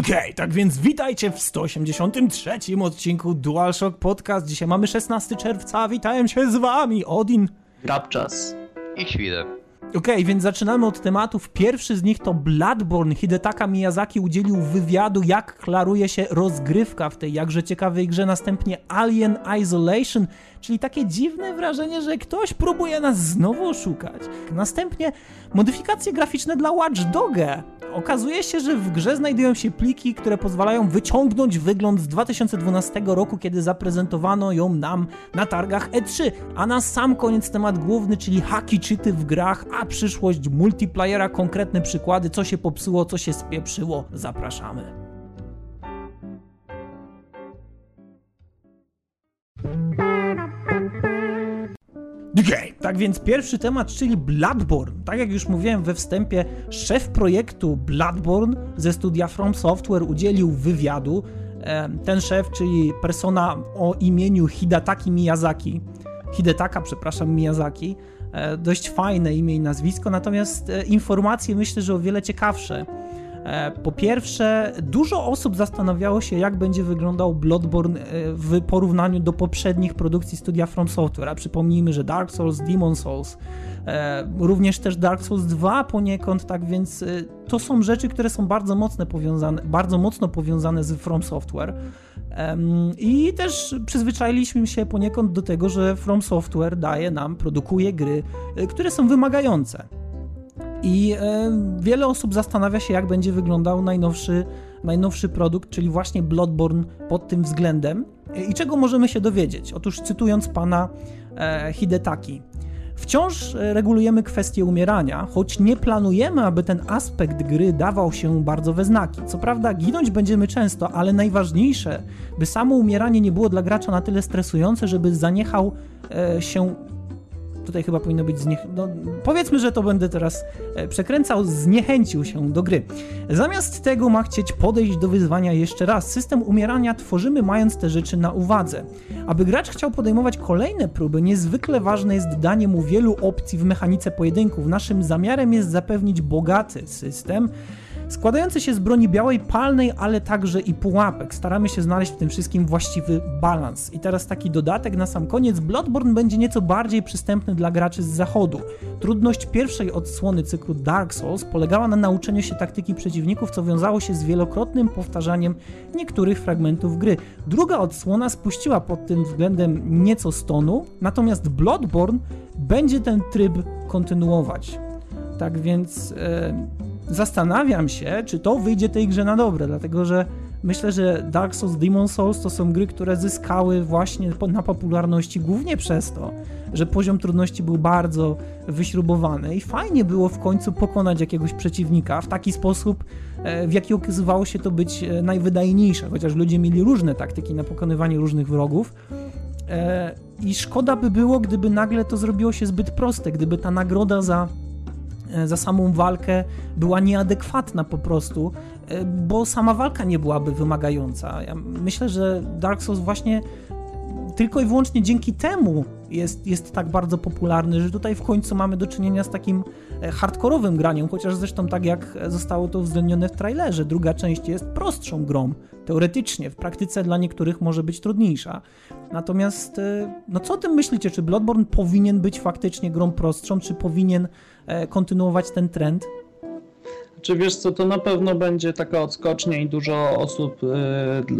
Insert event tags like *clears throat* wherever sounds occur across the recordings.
Okej, okay, tak więc witajcie w 183 odcinku DualShock Podcast. Dzisiaj mamy 16 czerwca, witałem się z wami, Odin. Grabczas. I chwilę. Okej, okay, więc zaczynamy od tematów. Pierwszy z nich to Bloodborne. Hidetaka Miyazaki udzielił wywiadu, jak klaruje się rozgrywka w tej jakże ciekawej grze. Następnie Alien Isolation, czyli takie dziwne wrażenie, że ktoś próbuje nas znowu oszukać. Następnie modyfikacje graficzne dla Watch Doga. Okazuje się, że w grze znajdują się pliki, które pozwalają wyciągnąć wygląd z 2012 roku, kiedy zaprezentowano ją nam na targach E3. A na sam koniec temat główny, czyli haki czyty w grach, przyszłość multiplayera, konkretne przykłady, co się popsuło, co się spieprzyło. Zapraszamy. Okay, tak więc pierwszy temat, czyli Bloodborne. Tak jak już mówiłem we wstępie, szef projektu Bloodborne ze studia From Software udzielił wywiadu. Ten szef, czyli persona o imieniu Hidataki Miyazaki, Hidetaka, przepraszam, Miyazaki, dość fajne imię i nazwisko, natomiast e, informacje myślę, że o wiele ciekawsze. E, po pierwsze, dużo osób zastanawiało się, jak będzie wyglądał Bloodborne e, w porównaniu do poprzednich produkcji studia From Software. A przypomnijmy, że Dark Souls, Demon Souls, e, również też Dark Souls 2 poniekąd, tak więc to są rzeczy, które są bardzo mocno powiązane, bardzo mocno powiązane z From Software. I też przyzwyczailiśmy się poniekąd do tego, że From Software daje nam, produkuje gry, które są wymagające. I e, wiele osób zastanawia się, jak będzie wyglądał najnowszy, najnowszy produkt, czyli właśnie Bloodborne pod tym względem. I czego możemy się dowiedzieć? Otóż cytując pana e, Hidetaki. Wciąż e, regulujemy kwestię umierania, choć nie planujemy, aby ten aspekt gry dawał się bardzo we znaki. Co prawda, ginąć będziemy często, ale najważniejsze, by samo umieranie nie było dla gracza na tyle stresujące, żeby zaniechał e, się tutaj chyba powinno być zniech... No, powiedzmy, że to będę teraz e, przekręcał, zniechęcił się do gry. Zamiast tego ma chcieć podejść do wyzwania jeszcze raz. System umierania tworzymy mając te rzeczy na uwadze. Aby gracz chciał podejmować kolejne próby, niezwykle ważne jest danie mu wielu opcji w mechanice pojedynków. Naszym zamiarem jest zapewnić bogaty system, składający się z broni białej, palnej, ale także i pułapek. Staramy się znaleźć w tym wszystkim właściwy balans. I teraz taki dodatek na sam koniec. Bloodborne będzie nieco bardziej przystępny dla graczy z zachodu. Trudność pierwszej odsłony cyklu Dark Souls polegała na nauczeniu się taktyki przeciwników, co wiązało się z wielokrotnym powtarzaniem niektórych fragmentów gry. Druga odsłona spuściła pod tym względem nieco stonu, natomiast Bloodborne będzie ten tryb kontynuować. Tak więc... Yy zastanawiam się, czy to wyjdzie tej grze na dobre, dlatego że myślę, że Dark Souls, Demon Souls to są gry, które zyskały właśnie na popularności głównie przez to, że poziom trudności był bardzo wyśrubowany i fajnie było w końcu pokonać jakiegoś przeciwnika w taki sposób, e, w jaki okazywało się to być e, najwydajniejsze, chociaż ludzie mieli różne taktyki na pokonywanie różnych wrogów. E, I szkoda by było, gdyby nagle to zrobiło się zbyt proste, gdyby ta nagroda za za samą walkę była nieadekwatna po prostu, e, bo sama walka nie byłaby wymagająca. Ja myślę, że Dark Souls właśnie tylko i wyłącznie dzięki temu jest, jest tak bardzo popularny, że tutaj w końcu mamy do czynienia z takim e, hardkorowym graniem, chociaż zresztą tak jak zostało to uwzględnione w trailerze, druga część jest prostszą grą, teoretycznie, w praktyce dla niektórych może być trudniejsza. Natomiast, no co o tym myślicie, czy Bloodborne powinien być faktycznie grą prostszą, czy powinien E, kontynuować ten trend? Czy wiesz co, to na pewno będzie taka odskocznia i dużo osób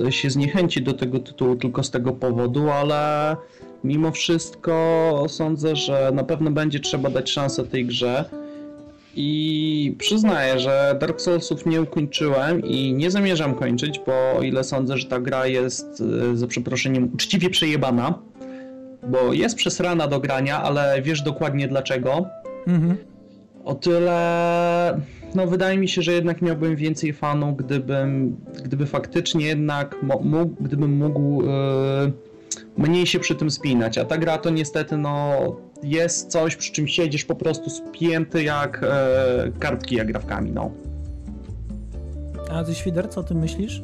y, się zniechęci do tego tytułu tylko z tego powodu, ale mimo wszystko sądzę, że na pewno będzie trzeba dać szansę tej grze. I przyznaję, że Dark Soulsów nie ukończyłem i nie zamierzam kończyć, bo o ile sądzę, że ta gra jest y, za przeproszeniem uczciwie przejebana, bo jest przesrana do grania, ale wiesz dokładnie dlaczego. Mhm. O tyle, no wydaje mi się, że jednak miałbym więcej fanów, gdybym, gdyby faktycznie jednak mógł, gdybym mógł yy, mniej się przy tym spinać, a ta gra to niestety no jest coś, przy czym siedzisz po prostu spięty jak yy, kartki jak grafkami, no. A ty Świder, co o tym myślisz?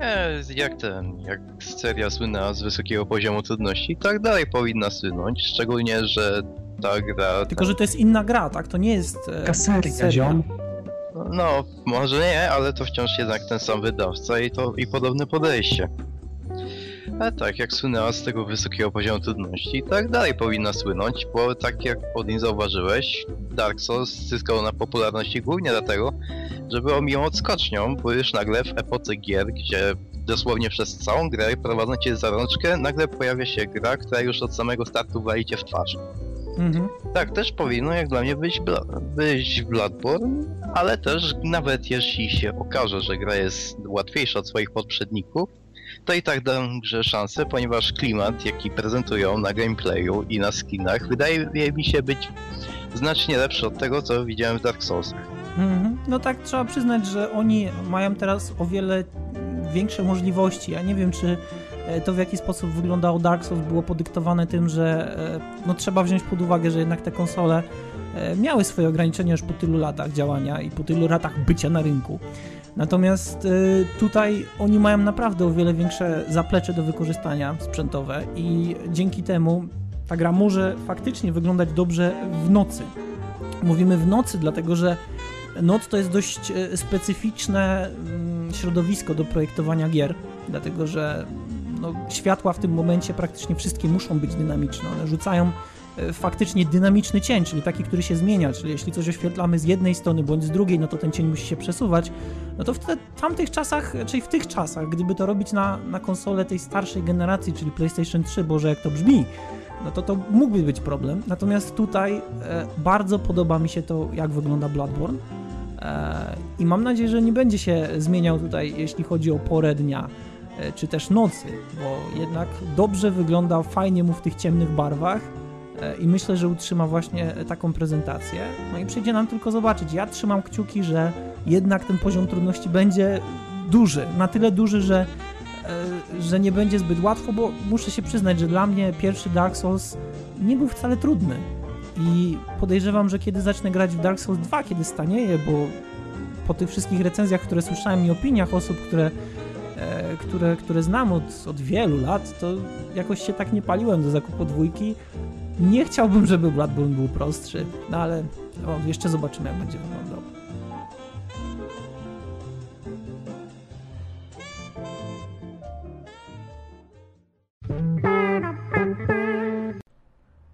E, jak ten, jak seria słynęła z wysokiego poziomu trudności, tak dalej powinna słynąć, szczególnie, że ta gra... Tylko, że to jest inna gra, tak? To nie jest... E, Kaseria, ziom. No, może nie, ale to wciąż jednak ten sam wydawca i to i podobne podejście. Ale tak, jak słynęła z tego wysokiego poziomu trudności, tak dalej powinna słynąć, bo tak jak Odin zauważyłeś, Dark Souls zyskał na popularności głównie dlatego, że było miłą odskocznią, bo już nagle w epoce gier, gdzie dosłownie przez całą grę prowadząc cię za rączkę, nagle pojawia się gra, która już od samego startu wali cię w twarz. Mhm. Tak, też powinno jak dla mnie być, Bla być Bloodborne, ale też nawet jeśli się okaże, że gra jest łatwiejsza od swoich poprzedników, to i tak dam grze szansę, ponieważ klimat, jaki prezentują na gameplayu i na skinach, wydaje mi się być znacznie lepszy od tego, co widziałem w Dark Soulsach. Mhm. No tak, trzeba przyznać, że oni mają teraz o wiele większe możliwości. Ja nie wiem, czy to w jaki sposób wyglądało Dark Souls było podyktowane tym, że e, no, trzeba wziąć pod uwagę, że jednak te konsole e, miały swoje ograniczenia już po tylu latach działania i po tylu latach bycia na rynku. Natomiast tutaj oni mają naprawdę o wiele większe zaplecze do wykorzystania sprzętowe i dzięki temu ta gra może faktycznie wyglądać dobrze w nocy. Mówimy w nocy, dlatego że noc to jest dość specyficzne mm, środowisko do projektowania gier, dlatego że no, światła w tym momencie praktycznie wszystkie muszą być dynamiczne. One rzucają e, faktycznie dynamiczny cień, czyli taki, który się zmienia, czyli jeśli coś oświetlamy z jednej strony bądź z drugiej, no to ten cień musi się przesuwać, no to w te, tamtych czasach, czyli w tych czasach, gdyby to robić na, na konsolę tej starszej generacji, czyli PlayStation 3, Boże jak to brzmi, no to to mógłby być problem. Natomiast tutaj e, bardzo podoba mi się to, jak wygląda Bloodborne e, i mam nadzieję, że nie będzie się zmieniał tutaj, jeśli chodzi o porę dnia czy też nocy, bo jednak dobrze wygląda, fajnie mu w tych ciemnych barwach e, i myślę, że utrzyma właśnie taką prezentację. No i przyjdzie nam tylko zobaczyć. Ja trzymam kciuki, że jednak ten poziom trudności będzie duży, na tyle duży, że E, że nie będzie zbyt łatwo, bo muszę się przyznać, że dla mnie pierwszy Dark Souls nie był wcale trudny. I podejrzewam, że kiedy zacznę grać w Dark Souls 2, kiedy stanieje, bo po tych wszystkich recenzjach, które słyszałem i opiniach osób, które, e, które, które znam od, od wielu lat, to jakoś się tak nie paliłem do zakupu dwójki. Nie chciałbym, żeby Bloodborne był prostszy, no ale jeszcze zobaczymy, jak będzie wyglądał.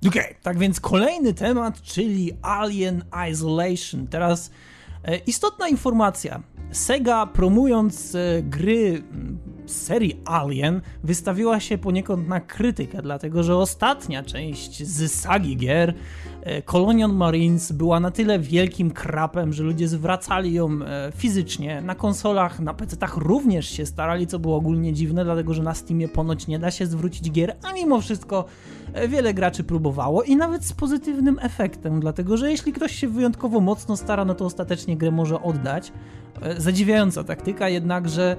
Okej, okay, tak więc kolejny temat, czyli Alien Isolation. Teraz e, istotna informacja. Sega promując e, gry serii Alien wystawiła się poniekąd na krytykę, dlatego że ostatnia część z sagi gier e, Colonial Marines była na tyle wielkim krapem, że ludzie zwracali ją e, fizycznie. Na konsolach, na PC-tach również się starali, co było ogólnie dziwne, dlatego że na Steamie ponoć nie da się zwrócić gier, a mimo wszystko e, wiele graczy próbowało i nawet z pozytywnym efektem, dlatego że jeśli ktoś się wyjątkowo mocno stara, no to ostatecznie grę może oddać. Zadziwiająca taktyka, jednakże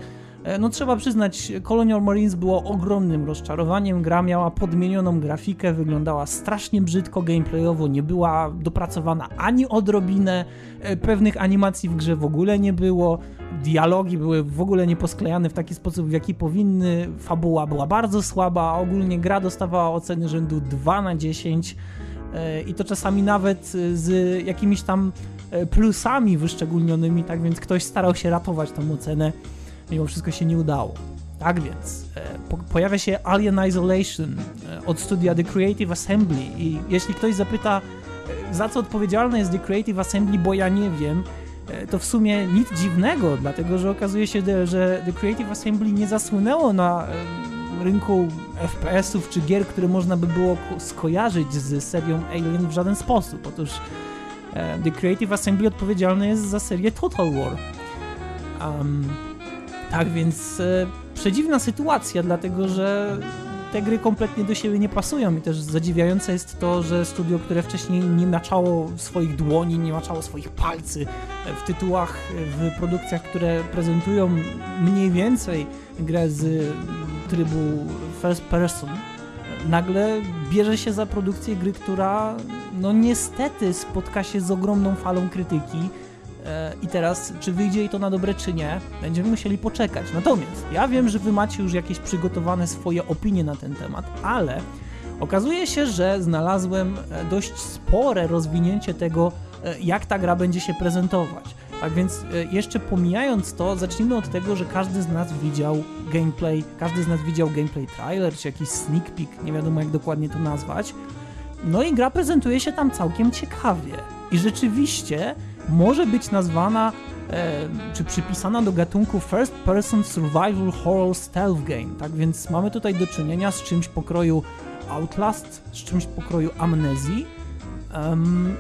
no trzeba przyznać, Colonial Marines było ogromnym rozczarowaniem. Gra miała podmienioną grafikę, wyglądała strasznie brzydko gameplayowo, nie była dopracowana ani odrobinę, e, pewnych animacji w grze w ogóle nie było, dialogi były w ogóle nieposklejane w taki sposób, w jaki powinny, fabuła była bardzo słaba, a ogólnie gra dostawała oceny rzędu 2 na 10 e, i to czasami nawet z jakimiś tam plusami wyszczególnionymi, tak więc ktoś starał się ratować tą ocenę mimo wszystko się nie udało. Tak więc e, po, pojawia się Alien Isolation e, od studia The Creative Assembly i jeśli ktoś zapyta, e, za co odpowiedzialne jest The Creative Assembly, bo ja nie wiem, to w sumie nic dziwnego, dlatego że okazuje się, że The Creative Assembly nie zasłynęło na rynku FPS-ów czy gier, które można by było skojarzyć z serią Alien w żaden sposób. Otóż The Creative Assembly odpowiedzialne jest za serię Total War. Um, tak więc e, przedziwna sytuacja, dlatego że te gry kompletnie do siebie nie pasują i też zadziwiające jest to, że studio, które wcześniej nie maczało swoich dłoni, nie maczało swoich palcy w tytułach, w produkcjach, które prezentują mniej więcej grę z trybu first person, nagle bierze się za produkcję gry, która no niestety spotka się z ogromną falą krytyki, E, I teraz, czy wyjdzie jej to na dobre, czy nie, będziemy musieli poczekać. Natomiast ja wiem, że wy macie już jakieś przygotowane swoje opinie na ten temat, ale okazuje się, że znalazłem e, dość spore rozwinięcie tego, e, jak ta gra będzie się prezentować. Tak więc e, jeszcze pomijając to, zacznijmy od tego, że każdy z nas widział gameplay, każdy z nas widział gameplay trailer, czy jakiś sneak peek, nie wiadomo jak dokładnie to nazwać. No i gra prezentuje się tam całkiem ciekawie. I rzeczywiście może być nazwana e, czy przypisana do gatunku First Person Survival Horror Stealth Game. Tak więc mamy tutaj do czynienia z czymś pokroju Outlast, z czymś pokroju Amnezji. Um,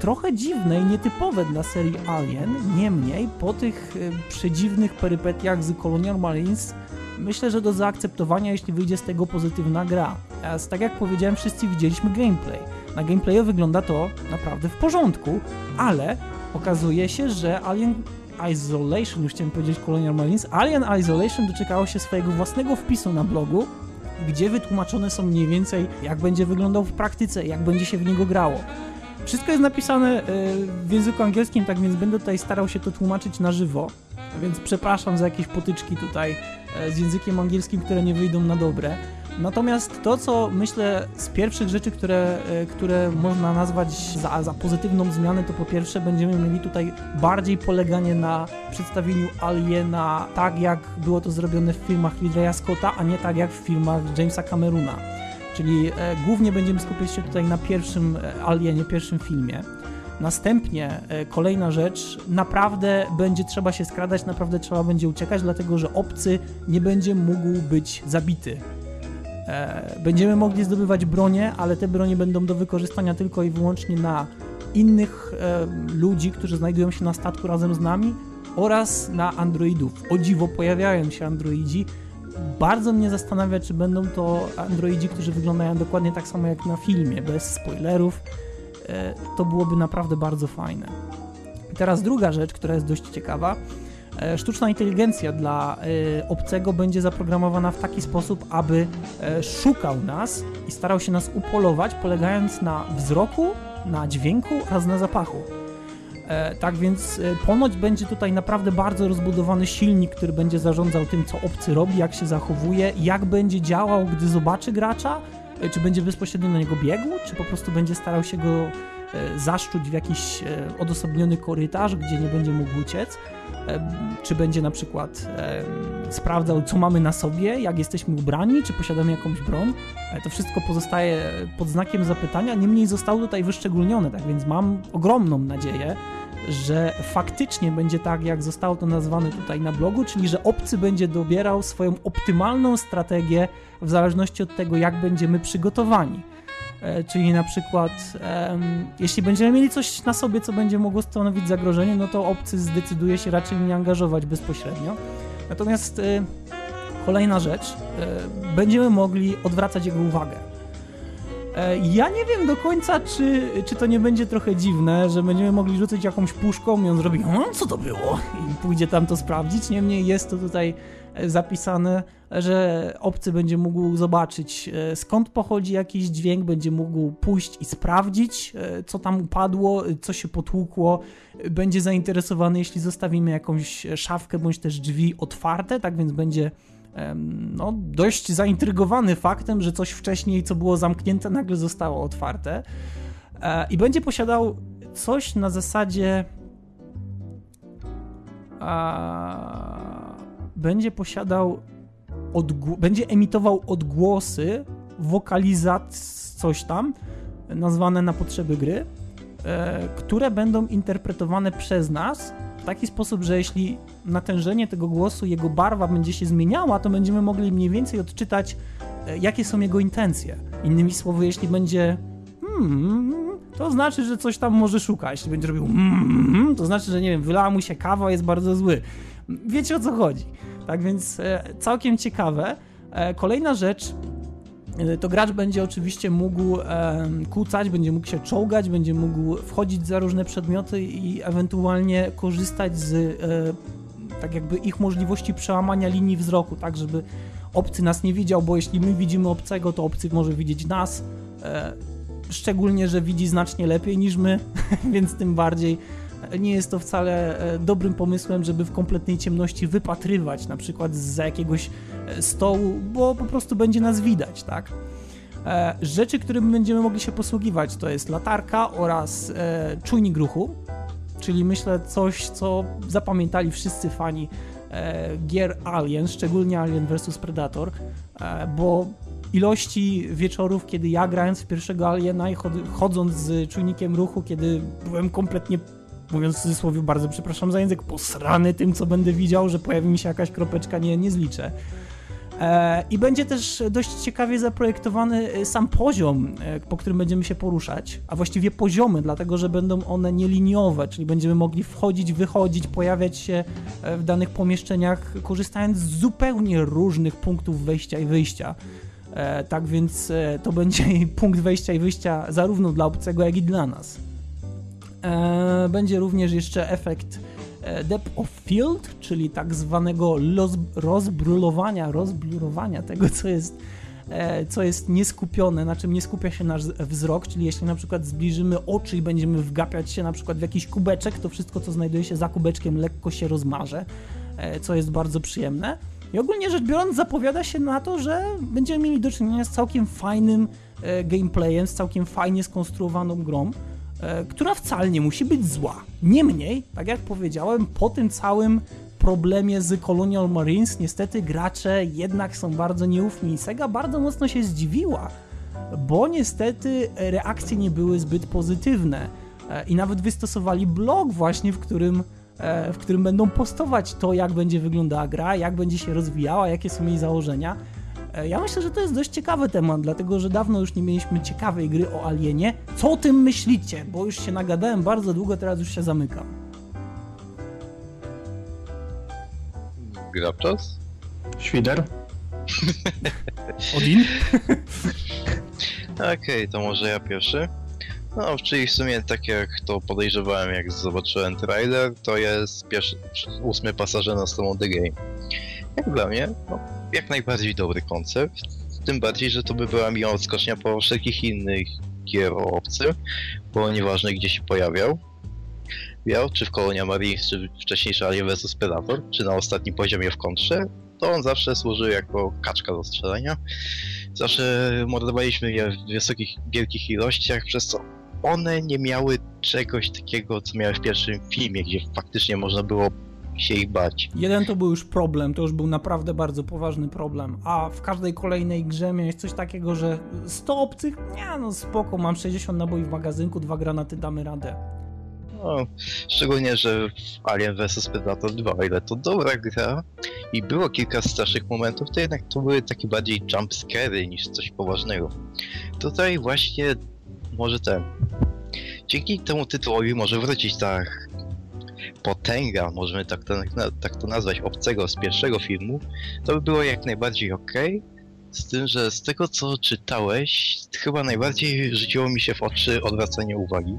trochę dziwne i nietypowe dla serii Alien, niemniej po tych e, przedziwnych perypetiach z Colonial Marines myślę, że do zaakceptowania, jeśli wyjdzie z tego pozytywna gra. A tak jak powiedziałem, wszyscy widzieliśmy gameplay. Na gameplayu wygląda to naprawdę w porządku, ale okazuje się, że Alien Isolation, już chciałem powiedzieć Colonial Marines, Alien Isolation doczekało się swojego własnego wpisu na blogu, gdzie wytłumaczone są mniej więcej, jak będzie wyglądał w praktyce, jak będzie się w niego grało. Wszystko jest napisane e, w języku angielskim, tak więc będę tutaj starał się to tłumaczyć na żywo, więc przepraszam za jakieś potyczki tutaj e, z językiem angielskim, które nie wyjdą na dobre. Natomiast to, co myślę z pierwszych rzeczy, które, e, które można nazwać za, za pozytywną zmianę, to po pierwsze będziemy mieli tutaj bardziej poleganie na przedstawieniu Aliena tak, jak było to zrobione w filmach Ridleya Scotta, a nie tak jak w filmach Jamesa Cameruna. Czyli e, głównie będziemy skupiać się tutaj na pierwszym e, Alienie, pierwszym filmie. Następnie kolejna rzecz, naprawdę będzie trzeba się skradać, naprawdę trzeba będzie uciekać, dlatego że obcy nie będzie mógł być zabity. E, będziemy mogli zdobywać bronie, ale te bronie będą do wykorzystania tylko i wyłącznie na innych e, ludzi, którzy znajdują się na statku razem z nami oraz na androidów. O dziwo pojawiają się androidzi. Bardzo mnie zastanawia, czy będą to androidzi, którzy wyglądają dokładnie tak samo jak na filmie, bez spoilerów. E, to byłoby naprawdę bardzo fajne. I teraz druga rzecz, która jest dość ciekawa sztuczna inteligencja dla e, obcego będzie zaprogramowana w taki sposób, aby e, szukał nas i starał się nas upolować, polegając na wzroku, na dźwięku oraz na zapachu. Tak więc ponoć będzie tutaj naprawdę bardzo rozbudowany silnik, który będzie zarządzał tym, co obcy robi, jak się zachowuje, jak będzie działał, gdy zobaczy gracza, czy będzie bezpośrednio na niego biegł, czy po prostu będzie starał się go zaszczuć w jakiś odosobniony korytarz, gdzie nie będzie mógł uciec czy będzie na przykład sprawdzał, co mamy na sobie, jak jesteśmy ubrani, czy posiadamy jakąś broń. E, to wszystko pozostaje pod znakiem zapytania, niemniej zostało tutaj wyszczególnione, tak więc mam ogromną nadzieję, że faktycznie będzie tak, jak zostało to nazwane tutaj na blogu, czyli że obcy będzie dobierał swoją optymalną strategię w zależności od tego, jak będziemy przygotowani. E, czyli na przykład jeśli będziemy mieli coś na sobie, co będzie mogło stanowić zagrożenie, no to obcy zdecyduje się raczej nie angażować bezpośrednio. Natomiast e, kolejna rzecz, e, będziemy mogli odwracać jego uwagę. Ja nie wiem do końca, czy, czy to nie będzie trochę dziwne, że będziemy mogli rzucić jakąś puszką i on zrobi, no co to było? I pójdzie tam to sprawdzić. Niemniej jest to tutaj zapisane, że obcy będzie mógł zobaczyć e, skąd pochodzi jakiś dźwięk, będzie mógł pójść i sprawdzić, e, co tam upadło, co się potłukło, będzie zainteresowany, jeśli zostawimy jakąś szafkę bądź też drzwi otwarte, tak więc będzie no, dość zaintrygowany faktem, że coś wcześniej, co było zamknięte, nagle zostało otwarte. E, I będzie posiadał coś na zasadzie. Będzie posiadał, będzie emitował odgłosy, wokalizacji, coś tam, nazwane na potrzeby gry, e, które będą interpretowane przez nas w taki sposób, że jeśli natężenie tego głosu, jego barwa będzie się zmieniała, to będziemy mogli mniej więcej odczytać, e, jakie są jego intencje. Innymi słowy, jeśli będzie hmm, to znaczy, że coś tam może szuka. Jeśli będzie robił hmm, to znaczy, że nie wiem, wylała mu się kawa, jest bardzo zły. Wiecie o co chodzi. Tak więc e, całkiem ciekawe. E, kolejna rzecz, to gracz będzie oczywiście mógł kucać, będzie mógł się czołgać, będzie mógł wchodzić za różne przedmioty i ewentualnie korzystać z tak jakby ich możliwości przełamania linii wzroku, tak żeby obcy nas nie widział, bo jeśli my widzimy obcego, to obcy może widzieć nas. Szczególnie, że widzi znacznie lepiej niż my, *laughs* więc tym bardziej nie jest to wcale e, dobrym pomysłem, żeby w kompletnej ciemności wypatrywać na przykład za jakiegoś e, stołu, bo po prostu będzie nas widać, tak? E, rzeczy, którymi będziemy mogli się posługiwać, to jest latarka oraz czujnik ruchu, czyli myślę coś, co zapamiętali wszyscy fani gier Alien, szczególnie Alien vs Predator, bo ilości wieczorów, kiedy ja grając w pierwszego Aliena i chodząc z czujnikiem ruchu, kiedy byłem kompletnie mówiąc w cudzysłowie, bardzo przepraszam za język, posrany tym, co będę widział, że pojawi mi się jakaś kropeczka, nie, nie zliczę. E, I będzie też dość ciekawie zaprojektowany e, sam poziom, e, po którym będziemy się poruszać, a właściwie poziomy, dlatego że będą one nieliniowe, czyli będziemy mogli wchodzić, wychodzić, pojawiać się w danych pomieszczeniach, korzystając z zupełnie różnych punktów wejścia i wyjścia. Tak więc to będzie *laughs* punkt wejścia i wyjścia zarówno dla obcego, jak i dla nas. Będzie również jeszcze efekt E, depth of field, czyli tak zwanego rozbrulowania, rozblurowania tego, co jest, e, co jest nieskupione, na czym nie skupia się nasz wzrok, czyli jeśli na przykład zbliżymy oczy i będziemy wgapiać się na przykład w jakiś kubeczek, to wszystko, co znajduje się za kubeczkiem, lekko się rozmarze, e, co jest bardzo przyjemne. I ogólnie rzecz biorąc, zapowiada się na to, że będziemy mieli do czynienia z całkiem fajnym gameplayem, z całkiem fajnie skonstruowaną grą. E, która wcale nie musi być zła. Niemniej, tak jak powiedziałem, po tym całym problemie z Colonial Marines, niestety gracze jednak są bardzo nieufni i Sega bardzo mocno się zdziwiła, bo niestety reakcje nie były zbyt pozytywne e, i nawet wystosowali blog właśnie, w którym e, w którym będą postować to, jak będzie wyglądała gra, jak będzie się rozwijała, jakie są jej założenia. E, ja myślę, że to jest dość ciekawy temat, dlatego że dawno już nie mieliśmy ciekawej gry o Alienie. Co o tym myślicie? Bo już się nagadałem bardzo długo, teraz już się zamykam. Grabczas? Świder? *laughs* Odin? Okej, okay, to może ja pierwszy. No, czyli w sumie tak jak to podejrzewałem, jak zobaczyłem trailer, to jest pierwszy, ósmy pasażer na stroną The Game. Jak dla mnie, no, jak najbardziej dobry koncept. Tym bardziej, że to by była miła odskocznia po wszelkich innych gier o obcym, bo nieważne gdzie się pojawiał. Miał, czy w Kolonia Marines, czy wcześniejszy Alien vs Predator, czy na ostatnim poziomie w kontrze, to on zawsze służył jako kaczka do strzelania. Zawsze mordowaliśmy je w wysokich, wielkich ilościach, przez co one nie miały czegoś takiego, co miały w pierwszym filmie, gdzie faktycznie można było się ich bać. Jeden to był już problem, to już był naprawdę bardzo poważny problem, a w każdej kolejnej grze miałeś coś takiego, że 100 obcych, nie no spoko, mam 60 naboi w magazynku, dwa granaty, damy radę. No, szczególnie, że w Alien vs Predator 2, o ile to dobra gra i było kilka strasznych momentów, to jednak to były takie bardziej jumpscary niż coś poważnego. Tutaj właśnie może ten... Dzięki temu tytułowi może wrócić ta potęga, możemy tak to, tak to nazwać, obcego z pierwszego filmu, to by było jak najbardziej ok. Z tym, że z tego co czytałeś, chyba najbardziej rzuciło mi się w oczy odwracanie uwagi.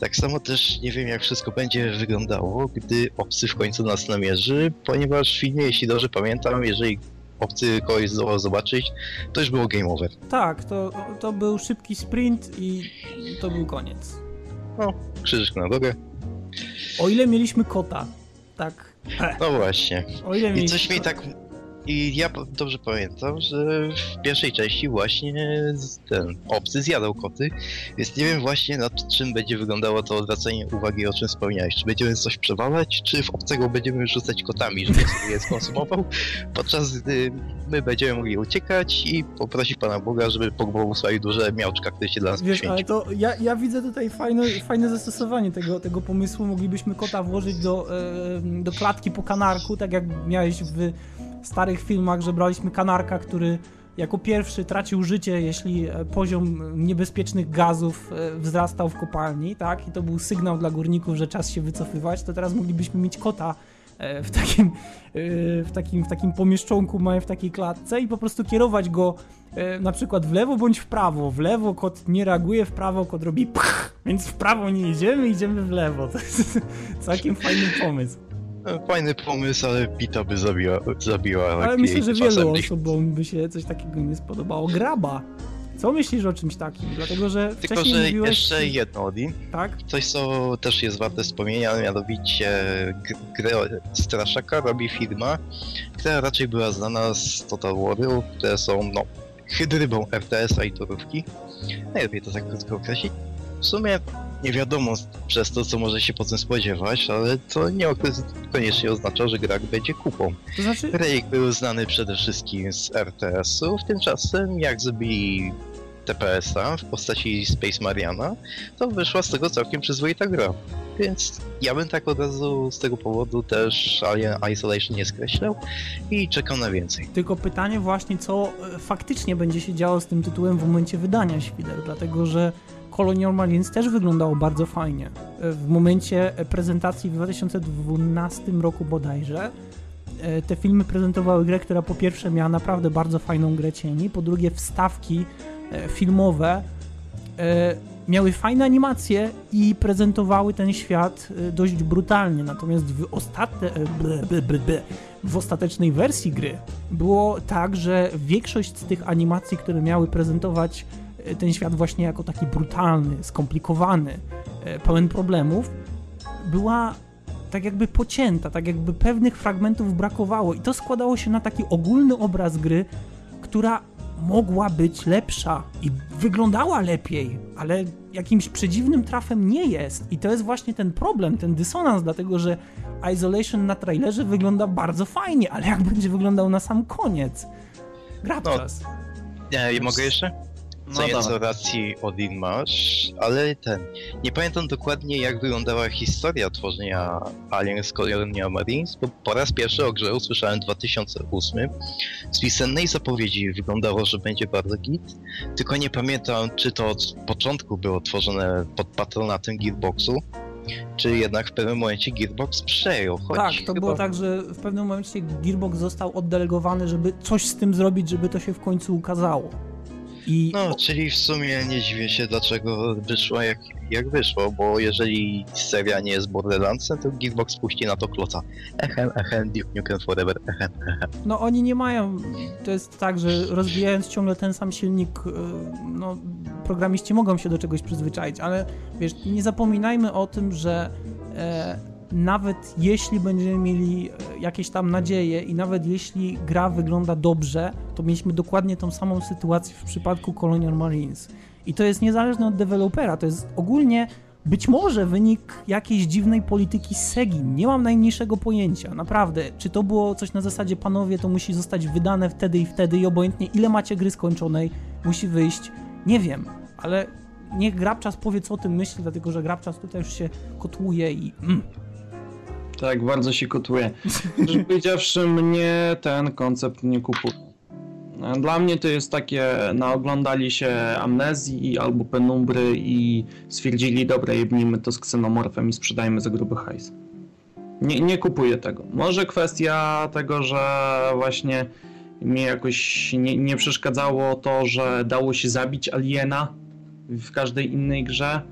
Tak samo też nie wiem, jak wszystko będzie wyglądało, gdy obcy w końcu nas namierzy, ponieważ w filmie, jeśli dobrze pamiętam, jeżeli obcy kogoś zdołał zobaczyć, to już było game over. Tak, to, to był szybki sprint i to był koniec. No, krzyżyk na drogę. O ile mieliśmy kota, tak. No właśnie. O ile I coś mi tak i ja dobrze pamiętam, że w pierwszej części właśnie ten obcy zjadał koty, więc nie wiem właśnie nad czym będzie wyglądało to odwracanie uwagi, o czym wspomniałeś. Czy będziemy coś przewalać, czy w obcego będziemy rzucać kotami, żeby sobie je skonsumował, *laughs* podczas gdy my będziemy mogli uciekać i poprosić Pana Boga, żeby pobłogosławił duże miałczka, które się dla nas Wiesz, ale to ja, ja widzę tutaj fajne, fajne zastosowanie tego, tego pomysłu. Moglibyśmy kota włożyć do, do klatki po kanarku, tak jak miałeś w starych filmach, że braliśmy kanarka, który jako pierwszy tracił życie, jeśli e, poziom niebezpiecznych gazów e, wzrastał w kopalni, tak? I to był sygnał dla górników, że czas się wycofywać, to teraz moglibyśmy mieć kota e, w takim, w takim, w takim pomieszczonku, w takiej klatce i po prostu kierować go na przykład w lewo bądź w prawo. W lewo kot nie reaguje, w prawo kot robi pch, więc w prawo nie idziemy, idziemy w lewo. *laughs* To jest całkiem fajny pomysł. Fajny pomysł, ale Pita by zabiła. zabiła ale myślę, że wielu osobom by się coś takiego nie spodobało. Graba. Co myślisz o czymś takim? Dlatego, że Tylko, że mówiłeś... jeszcze jedno, Odin. Tak? Coś, co też jest warte wspomnienia, mianowicie grę Straszaka robi firma, która raczej była znana z Total War'u, które są, no, hydrybą RTS-a i torówki. Najlepiej to tak krótko określić. W sumie nie wiadomo przez to, co może się potem spodziewać, ale to nie koniecznie oznacza, że gra będzie kupą. To znaczy... Rejek był znany przede wszystkim z RTS-ów, tymczasem jak zrobili TPS-a w postaci Space Mariana, to wyszła z tego całkiem przyzwoita gra. Więc ja bym tak od razu z tego powodu też Alien Isolation nie skreślał i czekam na więcej. Tylko pytanie właśnie, co e, faktycznie będzie się działo z tym tytułem w momencie wydania Świder, dlatego że Colonial Marines też wyglądało bardzo fajnie. E, w momencie prezentacji w 2012 roku bodajże e, te filmy prezentowały grę, która po pierwsze miała naprawdę bardzo fajną grę cieni, po drugie wstawki filmowe miały fajne animacje i prezentowały ten świat e, dość brutalnie. Natomiast w, ostatnie, w ostatecznej wersji gry było tak, że większość z tych animacji, które miały prezentować e, ten świat właśnie jako taki brutalny, skomplikowany, e, pełen problemów, była tak jakby pocięta, tak jakby pewnych fragmentów brakowało i to składało się na taki ogólny obraz gry, która mogła być lepsza i wyglądała lepiej, ale jakimś przedziwnym trafem nie jest. I to jest właśnie ten problem, ten dysonans, dlatego że Isolation na trailerze wygląda bardzo fajnie, ale jak będzie wyglądał na sam koniec? Gra no. Nie, mogę jeszcze? Co no nieco racji Odin masz, ale ten. Nie pamiętam dokładnie jak wyglądała historia tworzenia Alien z Colonial Marines, bo po raz pierwszy o grze usłyszałem w 2008. Z pisemnej zapowiedzi wyglądało, że będzie bardzo git, tylko nie pamiętam czy to od początku było tworzone pod patronatem Gearboxu, czy jednak w pewnym momencie Gearbox przejął. Choć tak, to chyba... było tak, że w pewnym momencie Gearbox został oddelegowany, żeby coś z tym zrobić, żeby to się w końcu ukazało. I... No, czyli w sumie nie dziwię się, dlaczego wyszło jak, jak wyszło, bo jeżeli seria nie jest Borderlandsem, to Gearbox puści na to kloca. Echem, echem, Duke Nukem Forever, echem, echem. No oni nie mają, to jest tak, że rozwijając ciągle ten sam silnik, y, no programiści mogą się do czegoś przyzwyczaić, ale wiesz, nie zapominajmy o tym, że e, nawet jeśli będziemy mieli e, jakieś tam nadzieje i nawet jeśli gra wygląda dobrze, to mieliśmy dokładnie tą samą sytuację w przypadku Colonial Marines. I to jest niezależne od dewelopera, to jest ogólnie być może wynik jakiejś dziwnej polityki SEGI. Nie mam najmniejszego pojęcia, naprawdę. Czy to było coś na zasadzie, panowie, to musi zostać wydane wtedy i wtedy i obojętnie ile macie gry skończonej, musi wyjść. Nie wiem, ale niech Grabczas powie, co o tym myśli, dlatego że Grabczas tutaj już się kotłuje i... Mm. Tak, bardzo się kotuje. Szczerze *laughs* powiedziawszy, mnie ten koncept nie kupuje. Dla mnie to jest takie, naoglądali się amnezji albo penumbry i stwierdzili, dobra, jebnijmy to z ksenomorfem i sprzedajmy za gruby hajs. Nie, nie kupuję tego. Może kwestia tego, że właśnie mi jakoś nie, nie przeszkadzało to, że dało się zabić aliena w każdej innej grze,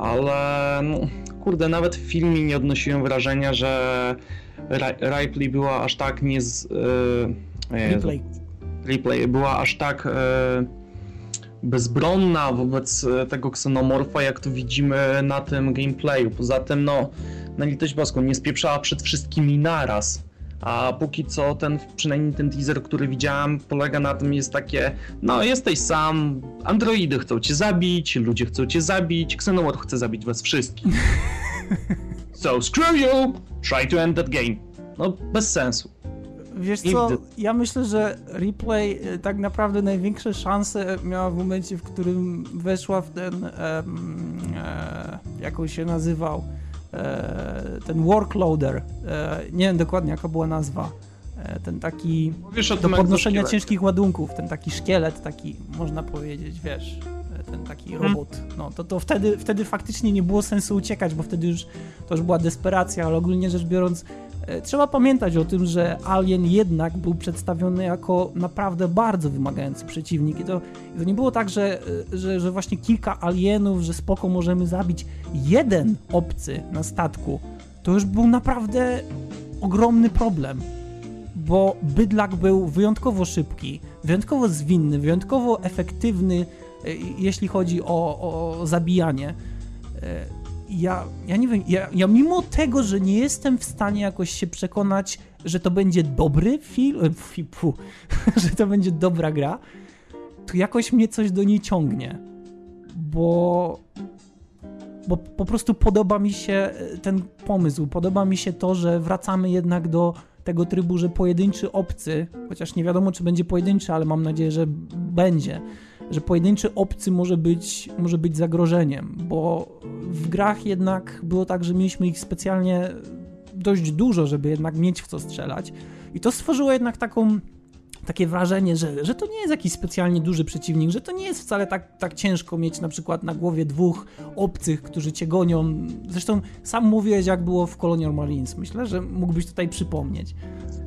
ale no, kurde, nawet w filmie nie odnosiłem wrażenia, że Ripley była aż tak nie z... Yy, Replay. Replay była aż tak yy, bezbronna wobec e, tego ksenomorfa, jak to widzimy na tym gameplayu. Poza tym, no, na litość boską, nie spieprzała przed wszystkimi naraz. A póki co ten, przynajmniej ten teaser, który widziałem, polega na tym, jest takie, no jesteś sam, androidy chcą cię zabić, ludzie chcą cię zabić, Xenomorph chce zabić was wszystkich. *laughs* so screw you, try to end that game. No, bez sensu. Wiesz co, ja myślę, że Replay e, tak naprawdę największe szanse miała w momencie, w którym weszła w ten, e, jak on się nazywał, ten workloader, e, nie wiem dokładnie jaka była nazwa, e, ten taki do podnoszenia ciężkich ładunków, ten taki szkielet, taki można powiedzieć, wiesz, ten taki mhm. robot, no to, to wtedy, wtedy faktycznie nie było sensu uciekać, bo wtedy już to już była desperacja, ale ogólnie rzecz biorąc E, trzeba pamiętać o tym, że Alien jednak był przedstawiony jako naprawdę bardzo wymagający przeciwnik i to, to nie było tak, że, e, że, że właśnie kilka alienów, że spoko możemy zabić jeden obcy na statku. To już był naprawdę ogromny problem, bo bydlak był wyjątkowo szybki, wyjątkowo zwinny, wyjątkowo efektywny, e, jeśli chodzi o, o zabijanie ja, ja nie wiem, ja, ja mimo tego, że nie jestem w stanie jakoś się przekonać, że to będzie dobry film, *laughs* fu, *laughs* że to będzie dobra gra, to jakoś mnie coś do niej ciągnie. Bo bo po prostu podoba mi się e, ten pomysł, podoba mi się to, że wracamy jednak do tego trybu, że pojedynczy obcy, chociaż nie wiadomo czy będzie pojedynczy, ale mam nadzieję, że będzie, że pojedynczy obcy może być, może być zagrożeniem, bo w grach jednak było tak, że mieliśmy ich specjalnie dość dużo, żeby jednak mieć w co strzelać i to stworzyło jednak taką takie wrażenie, że, że to nie jest jakiś specjalnie duży przeciwnik, że to nie jest wcale tak, tak ciężko mieć na przykład na głowie dwóch obcych, którzy cię gonią. Zresztą sam mówiłeś, jak było w Colonial Marines. Myślę, że mógłbyś tutaj przypomnieć.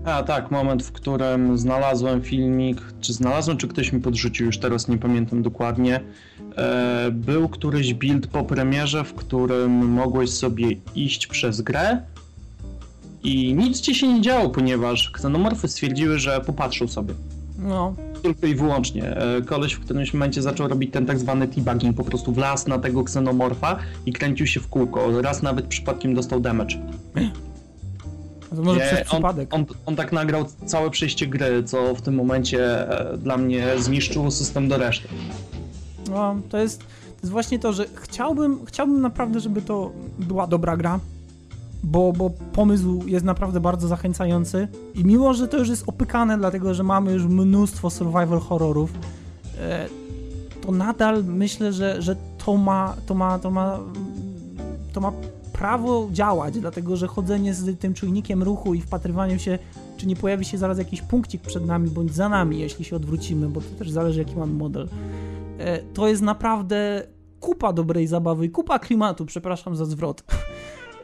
A tak, moment, w którym znalazłem filmik, czy znalazłem, czy ktoś mi podrzucił, już teraz nie pamiętam dokładnie. E, był któryś build po premierze, w którym mogłeś sobie iść przez grę i nic ci się nie działo, ponieważ ksenomorfy stwierdziły, że popatrzą sobie. No. Tylko i wyłącznie. E, koleś w którymś momencie zaczął robić ten tak zwany debugging, po prostu wlazł na tego ksenomorfa i kręcił się w kółko. Raz nawet przypadkiem dostał damage. To może nie, przez przypadek. On, on, on, tak nagrał całe przejście gry, co w tym momencie e, dla mnie zniszczyło system do reszty. No, to jest, to jest właśnie to, że chciałbym, chciałbym naprawdę, żeby to była dobra gra, bo, bo pomysł jest naprawdę bardzo zachęcający i mimo, że to już jest opykane, dlatego że mamy już mnóstwo survival horrorów, e, to nadal myślę, że, że to ma, to ma, to ma, to ma prawo działać, dlatego że chodzenie z tym czujnikiem ruchu i wpatrywaniem się, czy nie pojawi się zaraz jakiś punkcik przed nami bądź za nami, jeśli się odwrócimy, bo to też zależy jaki mamy model. E, to jest naprawdę kupa dobrej zabawy, kupa klimatu, przepraszam za zwrot.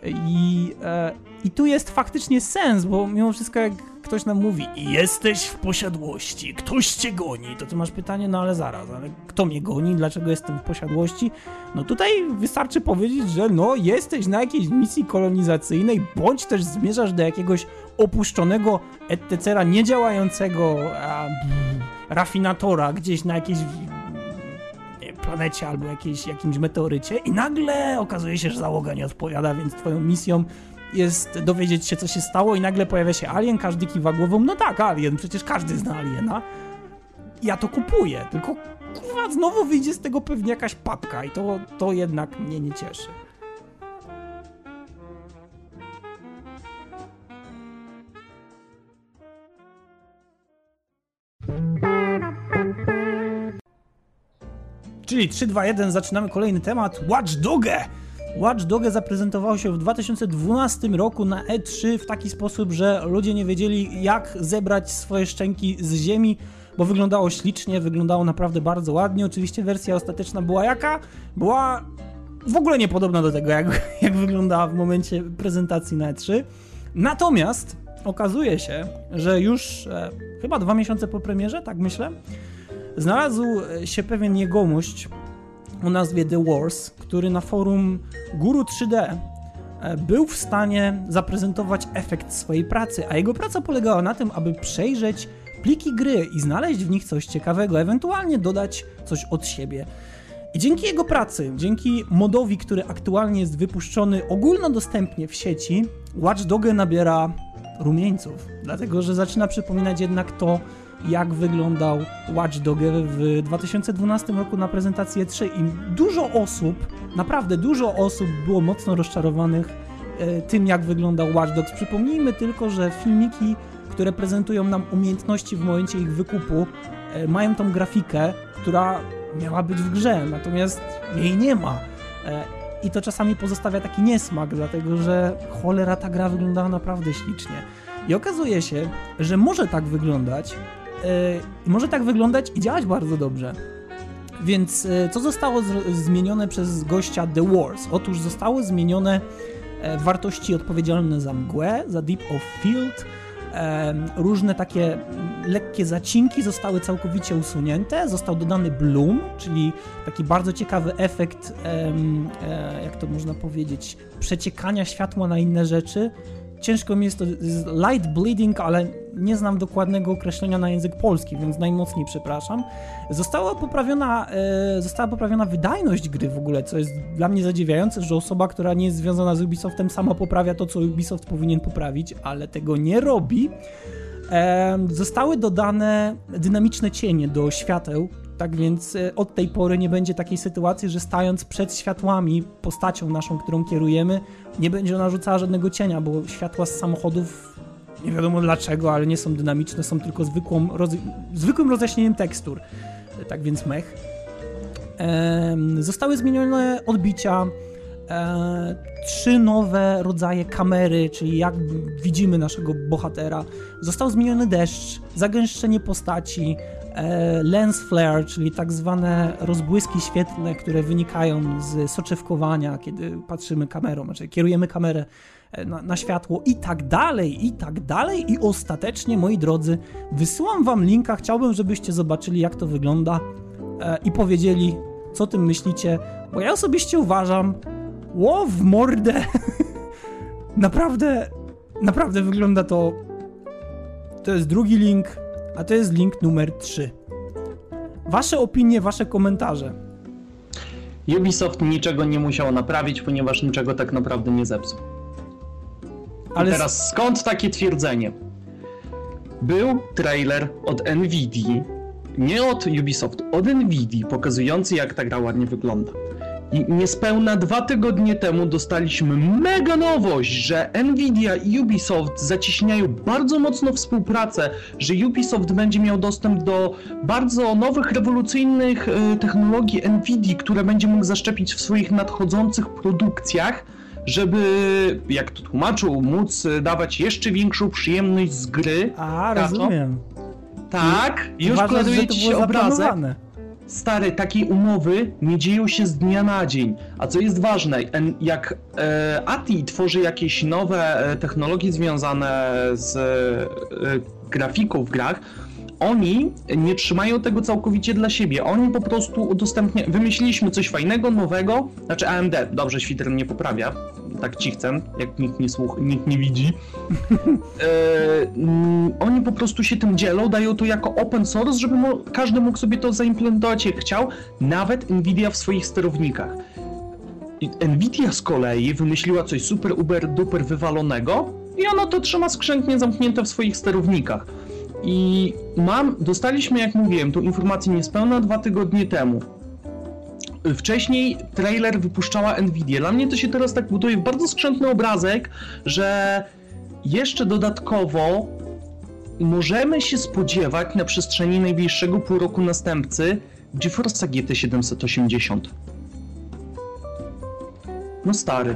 I, e, I tu jest faktycznie sens, bo mimo wszystko jak ktoś nam mówi jesteś w posiadłości, ktoś cię goni, to ty masz pytanie, no ale zaraz, ale kto mnie goni, dlaczego jestem w posiadłości? No tutaj wystarczy powiedzieć, że no jesteś na jakiejś misji kolonizacyjnej, bądź też zmierzasz do jakiegoś opuszczonego etc. niedziałającego a, rafinatora gdzieś na jakiejś planecie albo jakiejś, jakimś meteorycie i nagle okazuje się, że załoga nie odpowiada, więc twoją misją jest dowiedzieć się, co się stało i nagle pojawia się alien, każdy kiwa głową, no tak, alien, przecież każdy zna aliena. Ja to kupuję, tylko kurwa, znowu wyjdzie z tego pewnie jakaś papka i to, to jednak mnie nie cieszy. Czyli 3, 2, 1, zaczynamy kolejny temat. Watch Doge! Watch Doge zaprezentował się w 2012 roku na E3 w taki sposób, że ludzie nie wiedzieli jak zebrać swoje szczęki z ziemi, bo wyglądało ślicznie, wyglądało naprawdę bardzo ładnie. Oczywiście wersja ostateczna była jaka? Była w ogóle niepodobna do tego, jak, *laughs* jak wyglądała w momencie prezentacji na E3. Natomiast okazuje się, że już e, chyba dwa miesiące po premierze, tak myślę, znalazł się pewien jegomość o nazwie The Wars, który na forum Guru 3D e, był w stanie zaprezentować efekt swojej pracy, a jego praca polegała na tym, aby przejrzeć pliki gry i znaleźć w nich coś ciekawego, ewentualnie dodać coś od siebie. I dzięki jego pracy, dzięki modowi, który aktualnie jest wypuszczony ogólnodostępnie w sieci, Watch Dogs nabiera rumieńców, dlatego że zaczyna przypominać jednak to, jak wyglądał Watch Dogs w 2012 roku na prezentacji 3 i dużo osób, naprawdę dużo osób było mocno rozczarowanych e, tym, jak wyglądał Watch Dogs. Przypomnijmy tylko, że filmiki, które prezentują nam umiejętności w momencie ich wykupu, e, mają tą grafikę, która miała być w grze, natomiast jej nie ma. E, I to czasami pozostawia taki niesmak, dlatego że cholera ta gra wyglądała naprawdę ślicznie. I okazuje się, że może tak wyglądać, może tak wyglądać i działać bardzo dobrze. Więc e, co zostało zmienione przez gościa The Wars? Otóż zostały zmienione e, wartości odpowiedzialne za mgłę, za Deep of Field, różne takie lekkie zacinki zostały całkowicie usunięte, został dodany bloom, czyli taki bardzo ciekawy efekt, e, jak to można powiedzieć, przeciekania światła na inne rzeczy, ciężko mi jest to light bleeding, ale nie znam dokładnego określenia na język polski, więc najmocniej przepraszam. Została poprawiona, e, została poprawiona wydajność gry w ogóle, co jest dla mnie zadziwiające, że osoba, która nie jest związana z Ubisoftem sama poprawia to, co Ubisoft powinien poprawić, ale tego nie robi. E, zostały dodane dynamiczne cienie do świateł, Tak więc e, od tej pory nie będzie takiej sytuacji, że stając przed światłami, postacią naszą, którą kierujemy, nie będzie ona rzucała żadnego cienia, bo światła z samochodów nie wiadomo dlaczego, ale nie są dynamiczne, są tylko zwykłą, roz, zwykłym rozjaśnieniem tekstur. Tak więc mech. zostały zmienione odbicia, e, trzy nowe rodzaje kamery, czyli jak widzimy naszego bohatera. Został zmieniony deszcz, zagęszczenie postaci, e, lens flare, czyli tak zwane rozbłyski świetlne, które wynikają z soczewkowania, kiedy patrzymy kamerą, znaczy kierujemy kamerę e, na, na, światło i tak dalej, i tak dalej. I ostatecznie, moi drodzy, wysyłam wam linka. Chciałbym, żebyście zobaczyli, jak to wygląda e, i powiedzieli, co tym myślicie, bo ja osobiście uważam, ło w mordę. *laughs* naprawdę, naprawdę wygląda to. To jest drugi link, a to jest link numer 3. Wasze opinie, wasze komentarze. Ubisoft niczego nie musiał naprawić, ponieważ niczego tak naprawdę nie zepsuł. Ale teraz skąd takie twierdzenie? Był trailer od Nvidia, nie od Ubisoft, od Nvidia, pokazujący jak ta gra ładnie wygląda. I niespełna dwa tygodnie temu dostaliśmy mega nowość, że Nvidia i Ubisoft zacieśniają bardzo mocno współpracę, że Ubisoft będzie miał dostęp do bardzo nowych, rewolucyjnych y, technologii Nvidia, które będzie mógł zaszczepić w swoich nadchodzących produkcjach, żeby, jak to tłumaczył, móc dawać jeszcze większą przyjemność z gry. A, rozumiem. Tak, już klaruje ci się obrazek. Stary, takiej umowy nie dzieją się z dnia na dzień. A co jest ważne, jak e, ATI tworzy jakieś nowe e, technologie związane z e, grafiką w grach, oni nie trzymają tego całkowicie dla siebie. Oni po prostu udostępniają. Wymyśliliśmy coś fajnego, nowego. Znaczy AMD, dobrze, świter mnie poprawia. Tak ci chcę, jak nikt nie słucha, nikt nie widzi. *laughs* e, oni po prostu się tym dzielą, dają to jako open source, żeby mo każdy mógł sobie to zaimplementować jak chciał, nawet Nvidia w swoich sterownikach. Nvidia z kolei wymyśliła coś super uber duper wywalonego i ono to trzyma skrzętnie zamknięte w swoich sterownikach. I mam, dostaliśmy, jak mówiłem, tą informację niespełna dwa tygodnie temu. Wcześniej trailer wypuszczała Nvidia. Dla mnie to się teraz tak buduje w bardzo skrzętny obrazek, że jeszcze dodatkowo możemy się spodziewać na przestrzeni najbliższego pół roku następcy GeForce GT 780. No stary,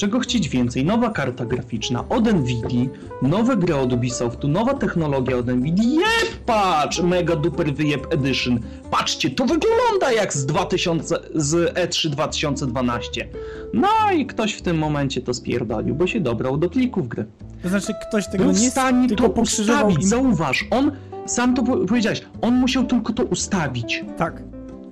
Czego chcieć więcej? Nowa karta graficzna od Nvidia, nowe gry od Ubisoftu, nowa technologia od Nvidia. Jeb, patrz! Mega duper wyjeb edition. Patrzcie, to wygląda jak z 2000, z E3 2012. No i ktoś w tym momencie to spierdolił, bo się dobrał do plików gry. To znaczy ktoś tego Był nie w stanie to ustawić. Im... Zauważ, on sam to powiedziałeś, on musiał tylko to ustawić. Tak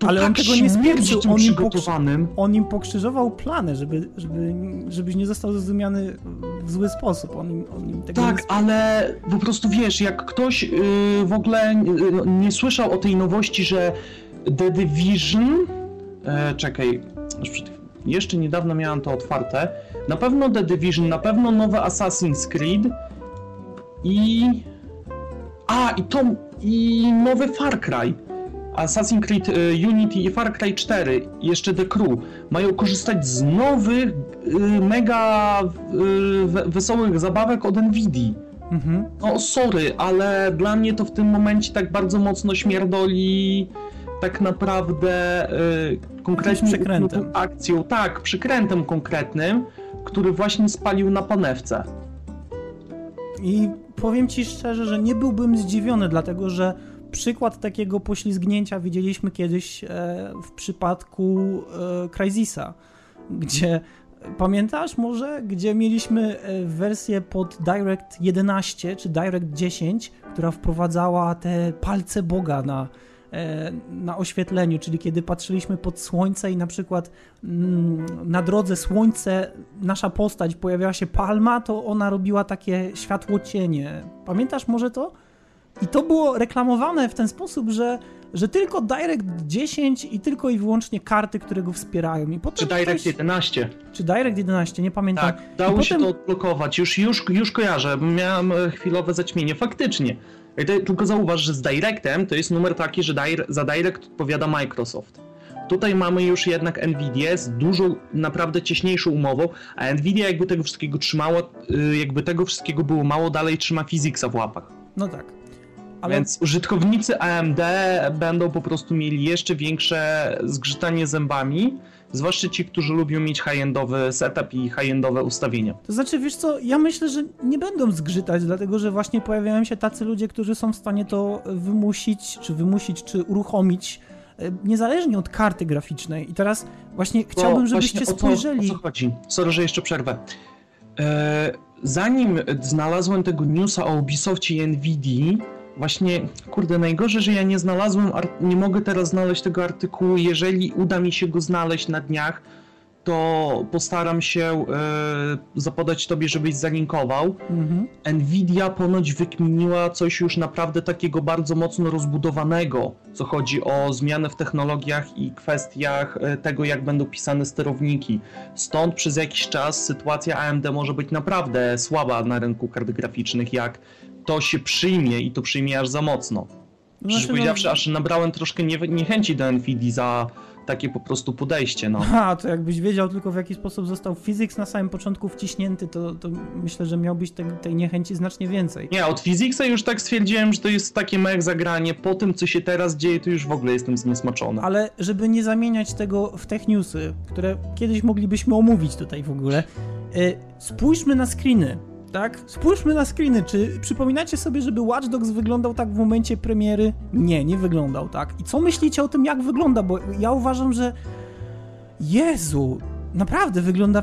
ale on tak tego nie spieprzył, on im, on im pokrzyżował plany, żeby, żeby, żebyś nie został zrozumiany w zły sposób. On im, on im tego tak, ale po prostu wiesz, jak ktoś yy, w ogóle yy, nie słyszał o tej nowości, że The Division... Yy, czekaj, jeszcze niedawno miałem to otwarte. Na pewno The Division, na pewno nowe Assassin's Creed i... A, i to... i nowy Far Cry Assassin's Creed y, Unity i Far Cry 4, jeszcze The Crew, mają korzystać z nowych, y, mega y, wesołych zabawek od Nvidia. Mhm. No sorry, ale dla mnie to w tym momencie tak bardzo mocno śmierdoli tak naprawdę konkretną akcją, tak, przykrętem konkretnym, który właśnie spalił na panewce. I powiem ci szczerze, że nie byłbym zdziwiony, dlatego że przykład takiego poślizgnięcia widzieliśmy kiedyś e, w przypadku e, Crysisa, gdzie pamiętasz może, gdzie mieliśmy e, wersję pod Direct 11 czy Direct 10, która wprowadzała te palce Boga na, na oświetleniu, czyli kiedy patrzyliśmy pod słońce i na przykład mm, na drodze słońce nasza postać pojawiała się palma, to ona robiła takie światło cienie. Pamiętasz może to? I to było reklamowane w ten sposób, że że tylko Direct 10 i tylko i wyłącznie karty, które go wspierają. I potem czy Direct ktoś... 11? Czy Direct 11, nie pamiętam. Tak, dało potem... się to odblokować, już, już, już kojarzę, miałem e, chwilowe zaćmienie, faktycznie. Tylko zauważ, że z Directem to jest numer taki, że za Direct odpowiada Microsoft. Tutaj mamy już jednak Nvidia z dużo, naprawdę cieśniejszą umową, a Nvidia jakby tego wszystkiego trzymało, y, jakby tego wszystkiego było mało, dalej trzyma Physicsa w łapach. No tak. Ale... Więc użytkownicy AMD będą po prostu mieli jeszcze większe zgrzytanie zębami, zwłaszcza ci, którzy lubią mieć high-endowy setup i high-endowe ustawienia. To znaczy, wiesz co, ja myślę, że nie będą zgrzytać, dlatego że właśnie pojawiają się tacy ludzie, którzy są w stanie to wymusić, czy wymusić, czy uruchomić e, niezależnie od karty graficznej. I teraz właśnie chciałbym, żebyście właśnie spojrzeli... O co, o co chodzi? Sorry, że jeszcze przerwę. E, zanim znalazłem tego newsa o Ubisoftie i Nvidia, Właśnie, kurde, najgorzej, że ja nie znalazłem, nie mogę teraz znaleźć tego artykułu. Jeżeli uda mi się go znaleźć na dniach, to postaram się e, zapodać tobie, żebyś zalinkował. Mhm. Nvidia ponoć wykminiła coś już naprawdę takiego bardzo mocno rozbudowanego, co chodzi o zmiany w technologiach i kwestiach e, tego, jak będą pisane sterowniki. Stąd przez jakiś czas sytuacja AMD może być naprawdę słaba na rynku kart graficznych, jak to się przyjmie i to przyjmie aż za mocno. No Przecież znaczy, powiedziawszy, no... aż nabrałem troszkę nie, niechęci do Nvidia za takie po prostu podejście, no. A, to jakbyś wiedział tylko w jaki sposób został Physics na samym początku wciśnięty, to, to myślę, że miałbyś te, tej niechęci znacznie więcej. Nie, od Physicsa już tak stwierdziłem, że to jest takie mech zagranie, po tym co się teraz dzieje, to już w ogóle jestem zniesmaczony. Ale żeby nie zamieniać tego w tech newsy, które kiedyś moglibyśmy omówić tutaj w ogóle, yy, spójrzmy na screeny tak? Spójrzmy na screeny. Czy przypominacie sobie, żeby Watch Dogs wyglądał tak w momencie premiery? Nie, nie wyglądał tak. I co myślicie o tym, jak wygląda? Bo ja uważam, że Jezu, naprawdę wygląda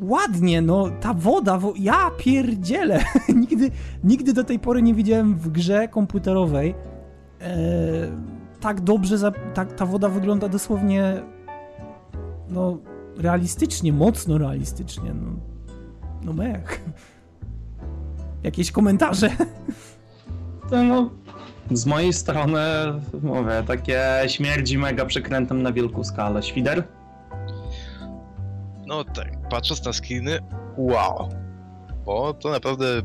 ładnie, no ta woda, wo... ja pierdzielę. *laughs* nigdy, nigdy do tej pory nie widziałem w grze komputerowej e... tak dobrze, za... tak, ta woda wygląda dosłownie no realistycznie, mocno realistycznie, no, no mech. Jakieś komentarze? No, z mojej strony mówię, takie śmierdzi mega przekrętem na wielką skalę. Świder? No tak, patrząc na skiny, wow. Bo to naprawdę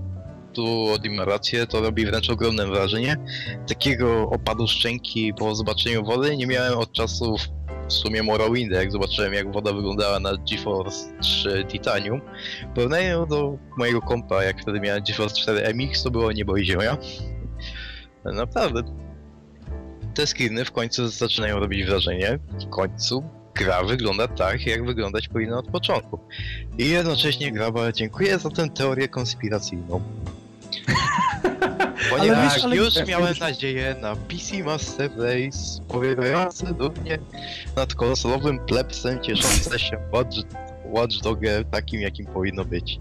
tu ma rację, to robi wręcz ogromne wrażenie. Takiego opadu szczęki po zobaczeniu wody nie miałem od czasów w sumie Morrowinda, jak zobaczyłem jak woda wyglądała na GeForce 3 Titanium. Porównaniu do mojego kompa, jak wtedy miałem GeForce 4 MX, to było niebo i ziemia. Naprawdę. Te skiny w końcu zaczynają robić wrażenie. W końcu gra wygląda tak, jak wyglądać powinna od początku. I jednocześnie graba dziękuję za tę teorię konspiracyjną. *laughs* Ponieważ ale wiesz, ale... już miałem nadzieję na PC Master Race powiewające dumnie nad konsolowym plebsem cieszące *laughs* się Watch, Watch Dogger takim, jakim powinno być.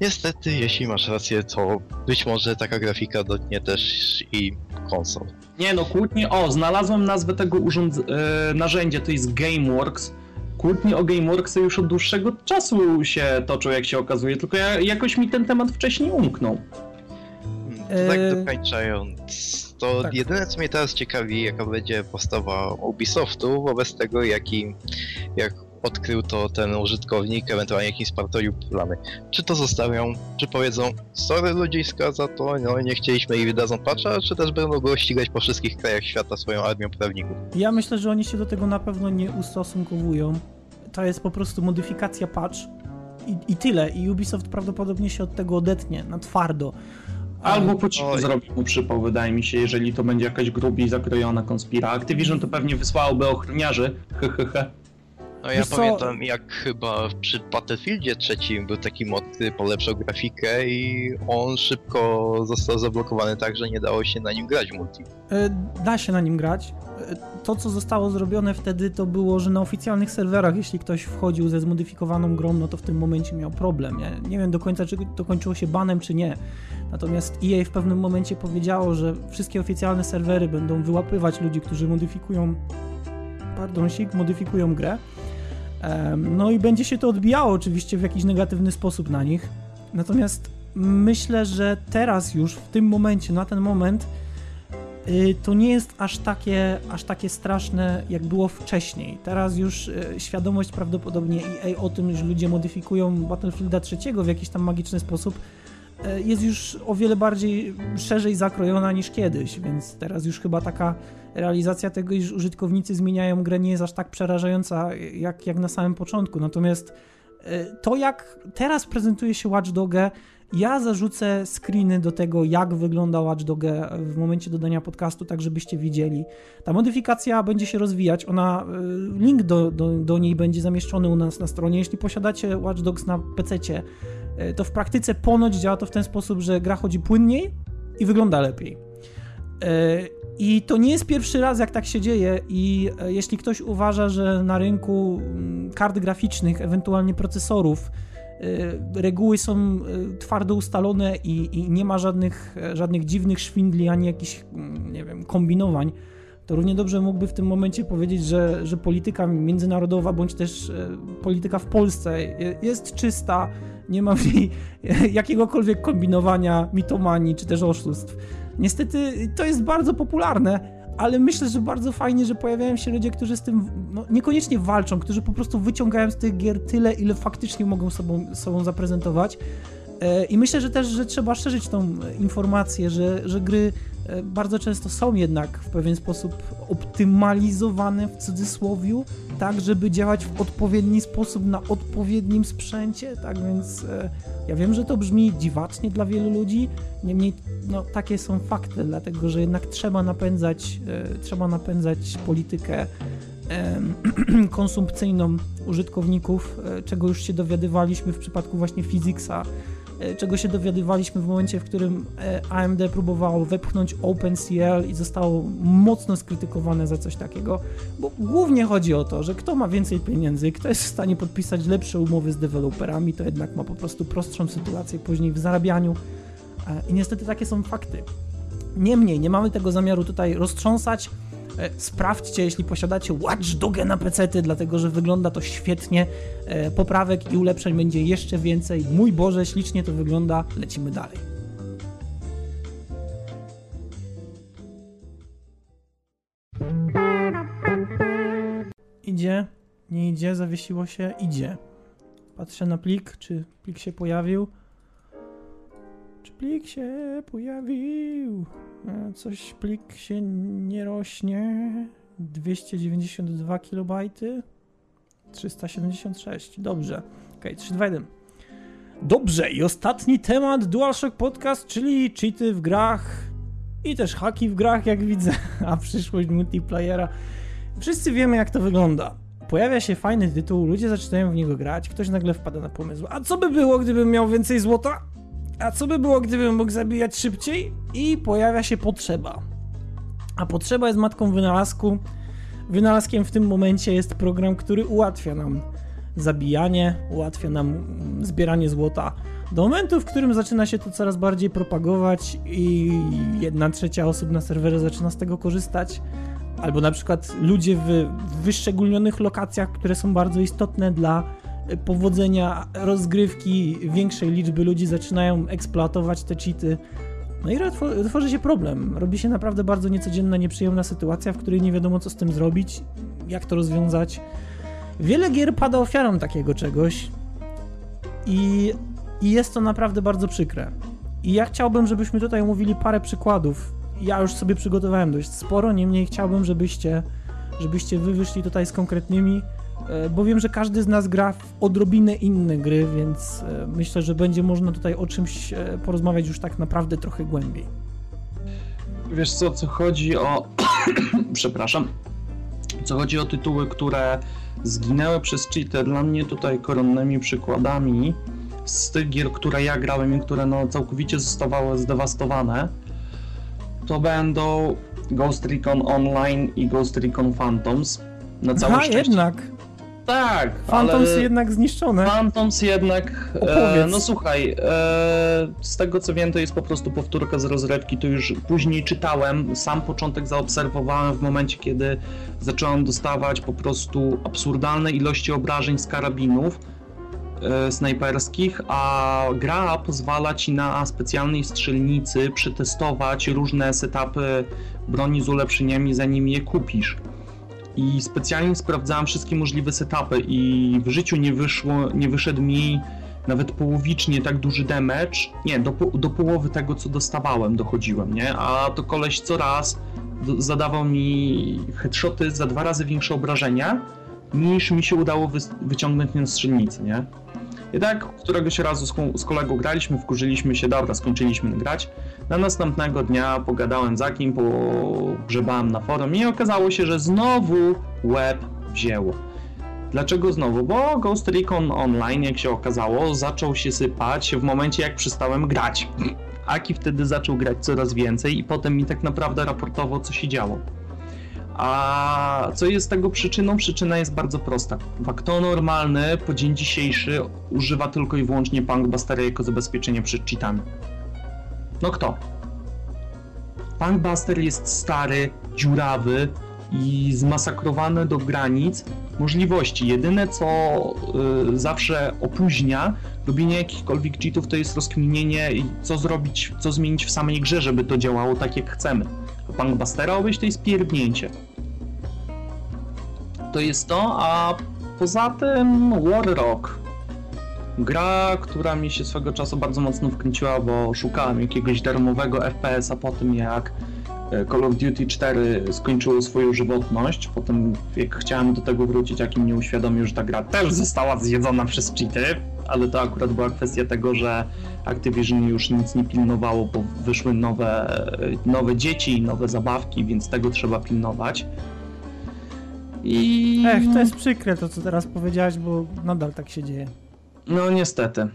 Niestety, jeśli masz rację, to być może taka grafika dotknie też i konsol. Nie no, kłótnie, o, znalazłem nazwę tego urząd... Yy, narzędzia, to jest GameWorks. Kłótnie o GameWorksy już od dłuższego czasu się toczą, jak się okazuje, tylko ja, jakoś mi ten temat wcześniej umknął. Tak yy, dokończając, to tak. jedyne co mnie teraz ciekawi, jaka będzie postawa Ubisoftu wobec tego, jaki, jak odkrył to ten użytkownik, ewentualnie jakim spartolił plany. Czy to zostawią, czy powiedzą, sorry ludziska za to, no nie chcieliśmy i wydadzą patcha, czy też będą go ścigać po wszystkich krajach świata swoją armią prawników? Ja myślę, że oni się do tego na pewno nie ustosunkowują. To jest po prostu modyfikacja patch i, i tyle. I Ubisoft prawdopodobnie się od tego odetnie na twardo. Albo po cichu zrobi mu przypał, wydaje mi się, jeżeli to będzie jakaś grubiej zakrojona konspira. Activision to pewnie wysłałoby ochroniarzy, hehehe. No ja pamiętam jak chyba przy Battlefieldzie trzecim był taki mod, który polepszał grafikę i on szybko został zablokowany tak, że nie dało się na nim grać multi. E, da się na nim grać. E, to, co zostało zrobione wtedy, to było, że na oficjalnych serwerach, jeśli ktoś wchodził ze zmodyfikowaną grą, no to w tym momencie miał problem. Nie, nie wiem do końca, czy to kończyło się banem, czy nie. Natomiast EA w pewnym momencie powiedziało, że wszystkie oficjalne serwery będą wyłapywać ludzi, którzy modyfikują pardonsik, modyfikują grę. No i będzie się to odbijało oczywiście w jakiś negatywny sposób na nich. Natomiast myślę, że teraz już, w tym momencie, na ten moment, y, to nie jest aż takie, aż takie straszne, jak było wcześniej. Teraz już y, świadomość prawdopodobnie EA o tym, że ludzie modyfikują Battlefielda trzeciego w jakiś tam magiczny sposób, jest już o wiele bardziej szerzej zakrojona niż kiedyś, więc teraz już chyba taka realizacja tego, iż użytkownicy zmieniają grę nie jest aż tak przerażająca jak, jak na samym początku. Natomiast to jak teraz prezentuje się Watch Doggę ja zarzucę screeny do tego, jak wygląda Watch Doggę w momencie dodania podcastu, tak żebyście widzieli. Ta modyfikacja będzie się rozwijać, ona, y, link do, do, do niej będzie zamieszczony u nas na stronie. Jeśli posiadacie Watch Dogs na PC, to w praktyce ponoć działa to w ten sposób, że gra chodzi płynniej i wygląda lepiej. Y, I to nie jest pierwszy raz, jak tak się dzieje, i jeśli ktoś uważa, że na rynku mm, kart graficznych, ewentualnie procesorów, reguły są twardo ustalone i, i, nie ma żadnych, żadnych dziwnych szwindli ani jakichś, mm, nie wiem, kombinowań, to równie dobrze mógłby w tym momencie powiedzieć, że, że polityka międzynarodowa bądź też y, polityka w Polsce jest czysta, nie ma w niej *laughs* jakiegokolwiek kombinowania, mitomanii czy też oszustw. Niestety to jest bardzo popularne ale myślę, że bardzo fajnie, że pojawiają się ludzie, którzy z tym no, niekoniecznie walczą, którzy po prostu wyciągają z tych gier tyle, ile faktycznie mogą sobą, sobą zaprezentować. E, I myślę, że też, że trzeba szerzyć tą informację, że, że gry e, bardzo często są jednak w pewien sposób optymalizowane w cudzysłowiu, tak, żeby działać w odpowiedni sposób na odpowiednim sprzęcie, tak więc e, ja wiem, że to brzmi dziwacznie dla wielu ludzi, niemniej no, takie są fakty, dlatego że jednak trzeba napędzać, e, trzeba napędzać politykę e, *clears throat* konsumpcyjną użytkowników, e, czego już się dowiadywaliśmy w przypadku właśnie Physicsa, E, czego się dowiadywaliśmy w momencie, w którym e, AMD próbowało wepchnąć OpenCL i zostało mocno skrytykowane za coś takiego, bo głównie chodzi o to, że kto ma więcej pieniędzy, kto jest w stanie podpisać lepsze umowy z deweloperami, to jednak ma po prostu prostszą sytuację później w zarabianiu e, i niestety takie są fakty. Niemniej, nie mamy tego zamiaru tutaj roztrząsać, E, sprawdźcie, jeśli posiadacie Watch Dogę na PC, dlatego że wygląda to świetnie. E, poprawek i ulepszeń będzie jeszcze więcej. Mój Boże, ślicznie to wygląda. Lecimy dalej. Idzie, nie idzie, zawiesiło się, idzie. Patrzę na plik, czy plik się pojawił. Plik się pojawił? Coś plik się nie rośnie. 292 KB. 376. Dobrze. Ok, 3, 2, 1. Dobrze, i ostatni temat DualShock Podcast, czyli cheaty w grach i też haki w grach, jak widzę, *laughs* a przyszłość multiplayera. Wszyscy wiemy, jak to wygląda. Pojawia się fajny tytuł, ludzie zaczynają w niego grać, ktoś nagle wpada na pomysł. A co by było, gdybym miał więcej złota? A co by było, gdybym mógł zabijać szybciej? I pojawia się potrzeba. A potrzeba jest matką wynalazku. Wynalazkiem w tym momencie jest program, który ułatwia nam zabijanie, ułatwia nam zbieranie złota. Do momentu, w którym zaczyna się to coraz bardziej propagować i jedna trzecia osób na serwerze zaczyna z tego korzystać, albo na przykład ludzie w wyszczególnionych lokacjach, które są bardzo istotne dla powodzenia rozgrywki większej liczby ludzi zaczynają eksploatować te cheaty. No i tworzy się problem. Robi się naprawdę bardzo niecodzienna, nieprzyjemna sytuacja, w której nie wiadomo co z tym zrobić, jak to rozwiązać. Wiele gier pada ofiarą takiego czegoś i, i jest to naprawdę bardzo przykre. I ja chciałbym, żebyśmy tutaj omówili parę przykładów. Ja już sobie przygotowałem dość sporo, niemniej chciałbym, żebyście, żebyście wy wyszli tutaj z konkretnymi bo wiem, że każdy z nas gra w odrobinę inne gry, więc e, myślę, że będzie można tutaj o czymś e, porozmawiać już tak naprawdę trochę głębiej. Wiesz co, co chodzi o... *clears throat* Przepraszam. Co chodzi o tytuły, które zginęły przez cheaty, dla mnie tutaj koronnymi przykładami z tych gier, które ja grałem i które no całkowicie zostawały zdewastowane, to będą Ghost Recon Online i Ghost Recon Phantoms. Na całe Aha, szczęście. jednak tak. Phantoms ale... jednak zniszczone. Phantoms jednak. E, no słuchaj, e, z tego co wiem, to jest po prostu powtórka z rozrywki. To już później czytałem. Sam początek zaobserwowałem w momencie, kiedy zacząłem dostawać po prostu absurdalne ilości obrażeń z karabinów. e, snajperskich, a gra pozwala ci na specjalnej strzelnicy przetestować różne setupy broni z ulepszeniami, zanim je kupisz. I specjalnie sprawdzałem wszystkie możliwe setupy i w życiu nie wyszło, nie wyszedł mi nawet połowicznie tak duży damage. Nie, do, do połowy tego, co dostawałem, dochodziłem, nie? A to koleś co raz zadawał mi headshoty za dwa razy większe obrażenia, niż mi się udało wy wyciągnąć na strzelnicy, nie? Tak któregoś razu z, z kolegą graliśmy, wkurzyliśmy się, dobra, skończyliśmy grać. Na następnego dnia pogadałem za kim, pogrzebałem na forum i okazało się, że znowu web wzięło. Dlaczego znowu? Bo Ghost Recon Online, jak się okazało, zaczął się sypać w momencie, jak przestałem grać. Aki wtedy zaczął grać coraz więcej i potem mi tak naprawdę raportował, co się działo. A co jest tego przyczyną? Przyczyna jest bardzo prosta. Kto normalny po dzień dzisiejszy używa tylko i wyłącznie Punkbustera jako zabezpieczenie przed cheatami. No kto? Punkbuster jest stary, dziurawy i zmasakrowany do granic możliwości. Jedyne co y, zawsze opóźnia robienie jakichkolwiek cheatów to jest rozkminienie co zrobić, co zmienić w samej grze, żeby to działało tak jak chcemy. A Punkbustera obejść to pierdnięcie. To jest to, a poza tym Warrock. Gra, która mi się swego czasu bardzo mocno wkręciła, bo szukałem jakiegoś darmowego FPS-a po tym jak e, Call of Duty 4 skończyło swoją żywotność. Potem jak chciałem do tego wrócić, jakim mnie uświadomił, że ta gra też została zjedzona przez cheaty, ale to akurat była kwestia tego, że Activision już nic nie pilnowało, bo wyszły nowe, nowe dzieci nowe zabawki, więc tego trzeba pilnować. I... Ech, to jest przykre to, co teraz powiedziałeś, bo nadal tak się dzieje. No niestety.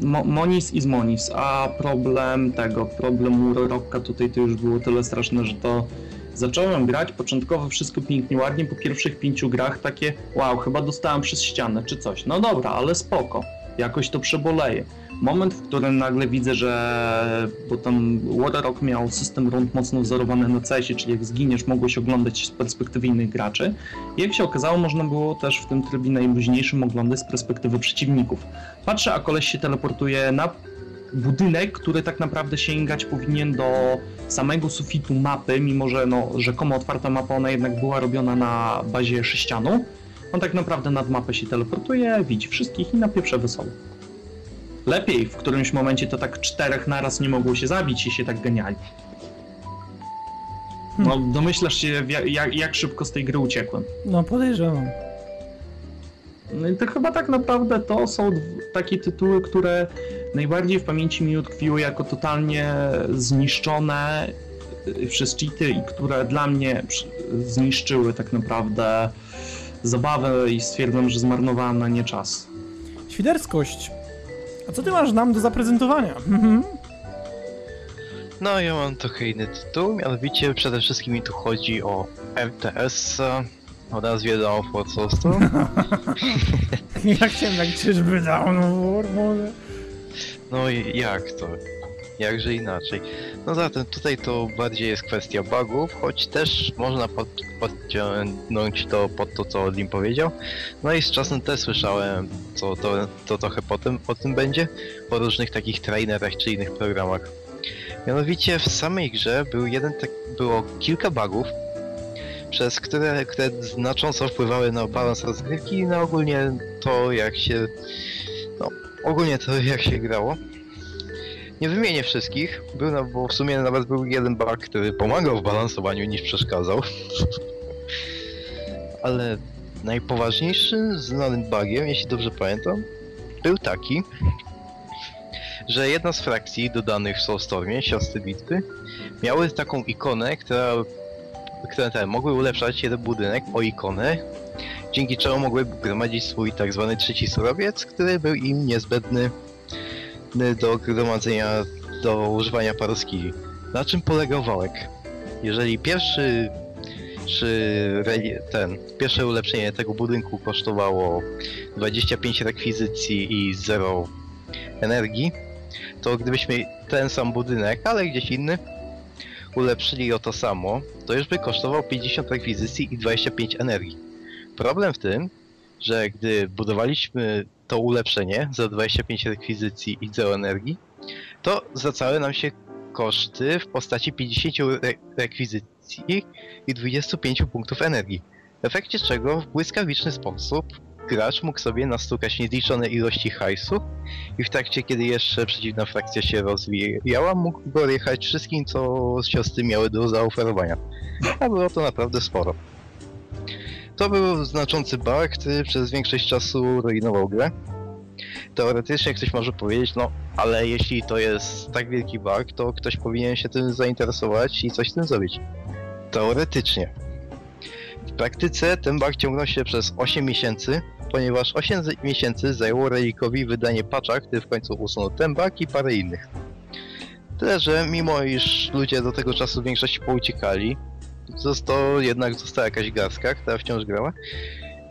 Mo Monis is Monis, a problem tego, problem Rocka tutaj to już było tyle straszne, że to zacząłem grać, początkowo wszystko pięknie, ładnie, po pierwszych pięciu grach takie wow, chyba dostałem przez ścianę czy coś. No dobra, ale spoko, jakoś to przeboleje moment, w którym nagle widzę, że bo tam Warrock miał system rund mocno wzorowany na CS-ie, czyli jak zginiesz, mogłeś oglądać z perspektywy innych graczy. I jak się okazało, można było też w tym trybie najluźniejszym oglądać z perspektywy przeciwników. Patrzę, a koleś się teleportuje na budynek, który tak naprawdę sięgać powinien do samego sufitu mapy, mimo że no, rzekomo otwarta mapa, ona jednak była robiona na bazie sześcianu. On tak naprawdę nad mapę się teleportuje, widzi wszystkich i napieprze wesoło. Lepiej, w którymś momencie to tak czterech naraz nie mogło się zabić i się tak geniali. No, hmm. domyślasz się, jak, jak szybko z tej gry uciekłem. No, podejrzewam. No i to chyba tak naprawdę to są takie tytuły, które najbardziej w pamięci mi utkwiły jako totalnie zniszczone y, przez cheaty i które dla mnie zniszczyły tak naprawdę zabawę i stwierdzam, że zmarnowałem na nie czas. Świderskość a co ty masz nam do zaprezentowania? Mhm. No, ja mam trochę inny tytuł, mianowicie przede wszystkim mi tu chodzi o RTS o nazwie Dawn of War Ja chciałem tak czyżby War może? No i jak to? Jakże inaczej. No zatem tutaj to bardziej jest kwestia bugów, choć też można pod, podciągnąć to pod to, co Lim powiedział. No i z czasem też słyszałem, co to, to trochę potem o tym będzie, po różnych takich trainerach czy innych programach. Mianowicie w samej grze był jeden tak, było kilka bugów, przez które, które znacząco wpływały na balans rozgrywki i na ogólnie to, jak się... No, ogólnie to, jak się grało. Nie wymienię wszystkich, był na, bo w sumie nawet był jeden bug, który pomagał w balansowaniu niż przeszkadzał. *laughs* Ale najpoważniejszym znanym bugiem, jeśli dobrze pamiętam, był taki, że jedna z frakcji dodanych w Soulstormie, siostry bitwy, miały taką ikonę, która, które te, mogły ulepszać jeden budynek o ikonę, dzięki czemu mogły gromadzić swój tak zwany trzeci surowiec, który był im niezbędny do gromadzenia, do używania paroskili. Na czym polegał wałek? Jeżeli pierwszy czy ten, pierwsze ulepszenie tego budynku kosztowało 25 rekwizycji i 0 energii, to gdybyśmy ten sam budynek, ale gdzieś inny, ulepszyli o to samo, to już by kosztował 50 rekwizycji i 25 energii. Problem w tym, że gdy budowaliśmy to ulepszenie za 25 rekwizycji i 0 energii, to zwracały nam się koszty w postaci 50 re rekwizycji i 25 punktów energii. W efekcie czego w błyskawiczny sposób gracz mógł sobie nastukać niezliczone ilości hajsu i w trakcie, kiedy jeszcze przeciwna frakcja się rozwijała, mógł go jechać wszystkim, co siostry miały do zaoferowania. A było to naprawdę sporo. To był znaczący bug, który przez większość czasu rujnował grę. Teoretycznie ktoś może powiedzieć, no ale jeśli to jest tak wielki bug, to ktoś powinien się tym zainteresować i coś z tym zrobić. Teoretycznie. W praktyce ten bug ciągnął się przez 8 miesięcy, ponieważ 8 miesięcy zajęło Relikowi wydanie patcha, który w końcu usunął ten bug i parę innych. Tyle, że mimo iż ludzie do tego czasu w większości pouciekali, został, jednak została jakaś garstka, która wciąż grała.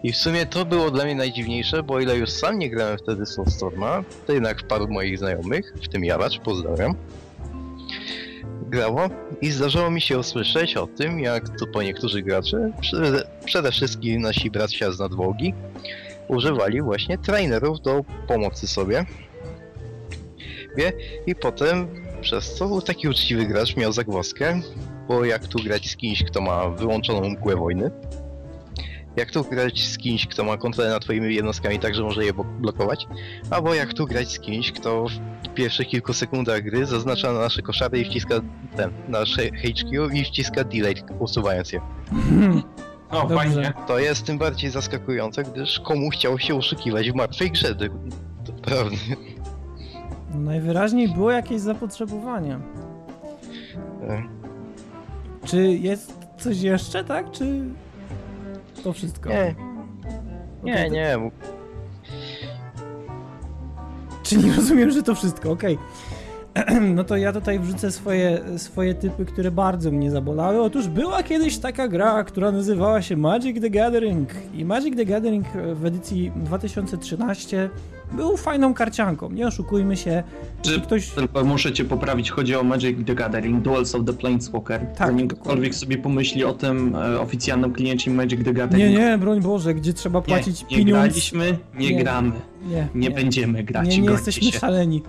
I w sumie to było dla mnie najdziwniejsze, bo o ile już sam nie grałem wtedy Soulstorma, to jednak paru moich znajomych, w tym Jaracz, pozdrawiam, grało i zdarzało mi się usłyszeć o tym, jak to po niektórzy gracze, przede, wszystkim nasi bracia z nadwogi, używali właśnie trainerów do pomocy sobie. I potem przez co taki uczciwy gracz miał zagwozdkę, bo jak tu grać z kimś, kto ma wyłączoną mgłę wojny, jak tu grać z kimś, kto ma kontrolę nad twoimi jednostkami, tak że może je blokować, albo jak tu grać z kimś, kto w pierwszych kilku sekundach gry zaznacza nasze koszary i wciska ten, nasze HQ i wciska delay, usuwając je. O, Dobrze. fajnie. To jest tym bardziej zaskakujące, gdyż komu chciał się oszukiwać w martwej grze, prawda. Najwyraźniej było jakieś zapotrzebowanie. E. Czy jest coś jeszcze, tak? Czy to wszystko? Nie. Nie, nie. Czyli rozumiem, że to wszystko, okej. Okay. *clears throat* No to ja tutaj wrzucę swoje, swoje typy, które bardzo mnie zabolały. Otóż była kiedyś taka gra, która nazywała się Magic the Gathering. I Magic the Gathering w edycji 2013 był fajną karcianką, nie oszukujmy się. Czy ktoś... Tylko muszę cię poprawić, chodzi o Magic the Gathering, Duels of the Planeswalker. Tak. Zanim ktokolwiek sobie pomyśli o tym e, oficjalnym kliencie Magic the Gathering. Nie, nie, broń Boże, gdzie trzeba płacić nie, nie pieniądz. Nie graliśmy, nie, nie gramy. Nie, nie, będziemy grać. Nie, nie jesteśmy się. szaleni.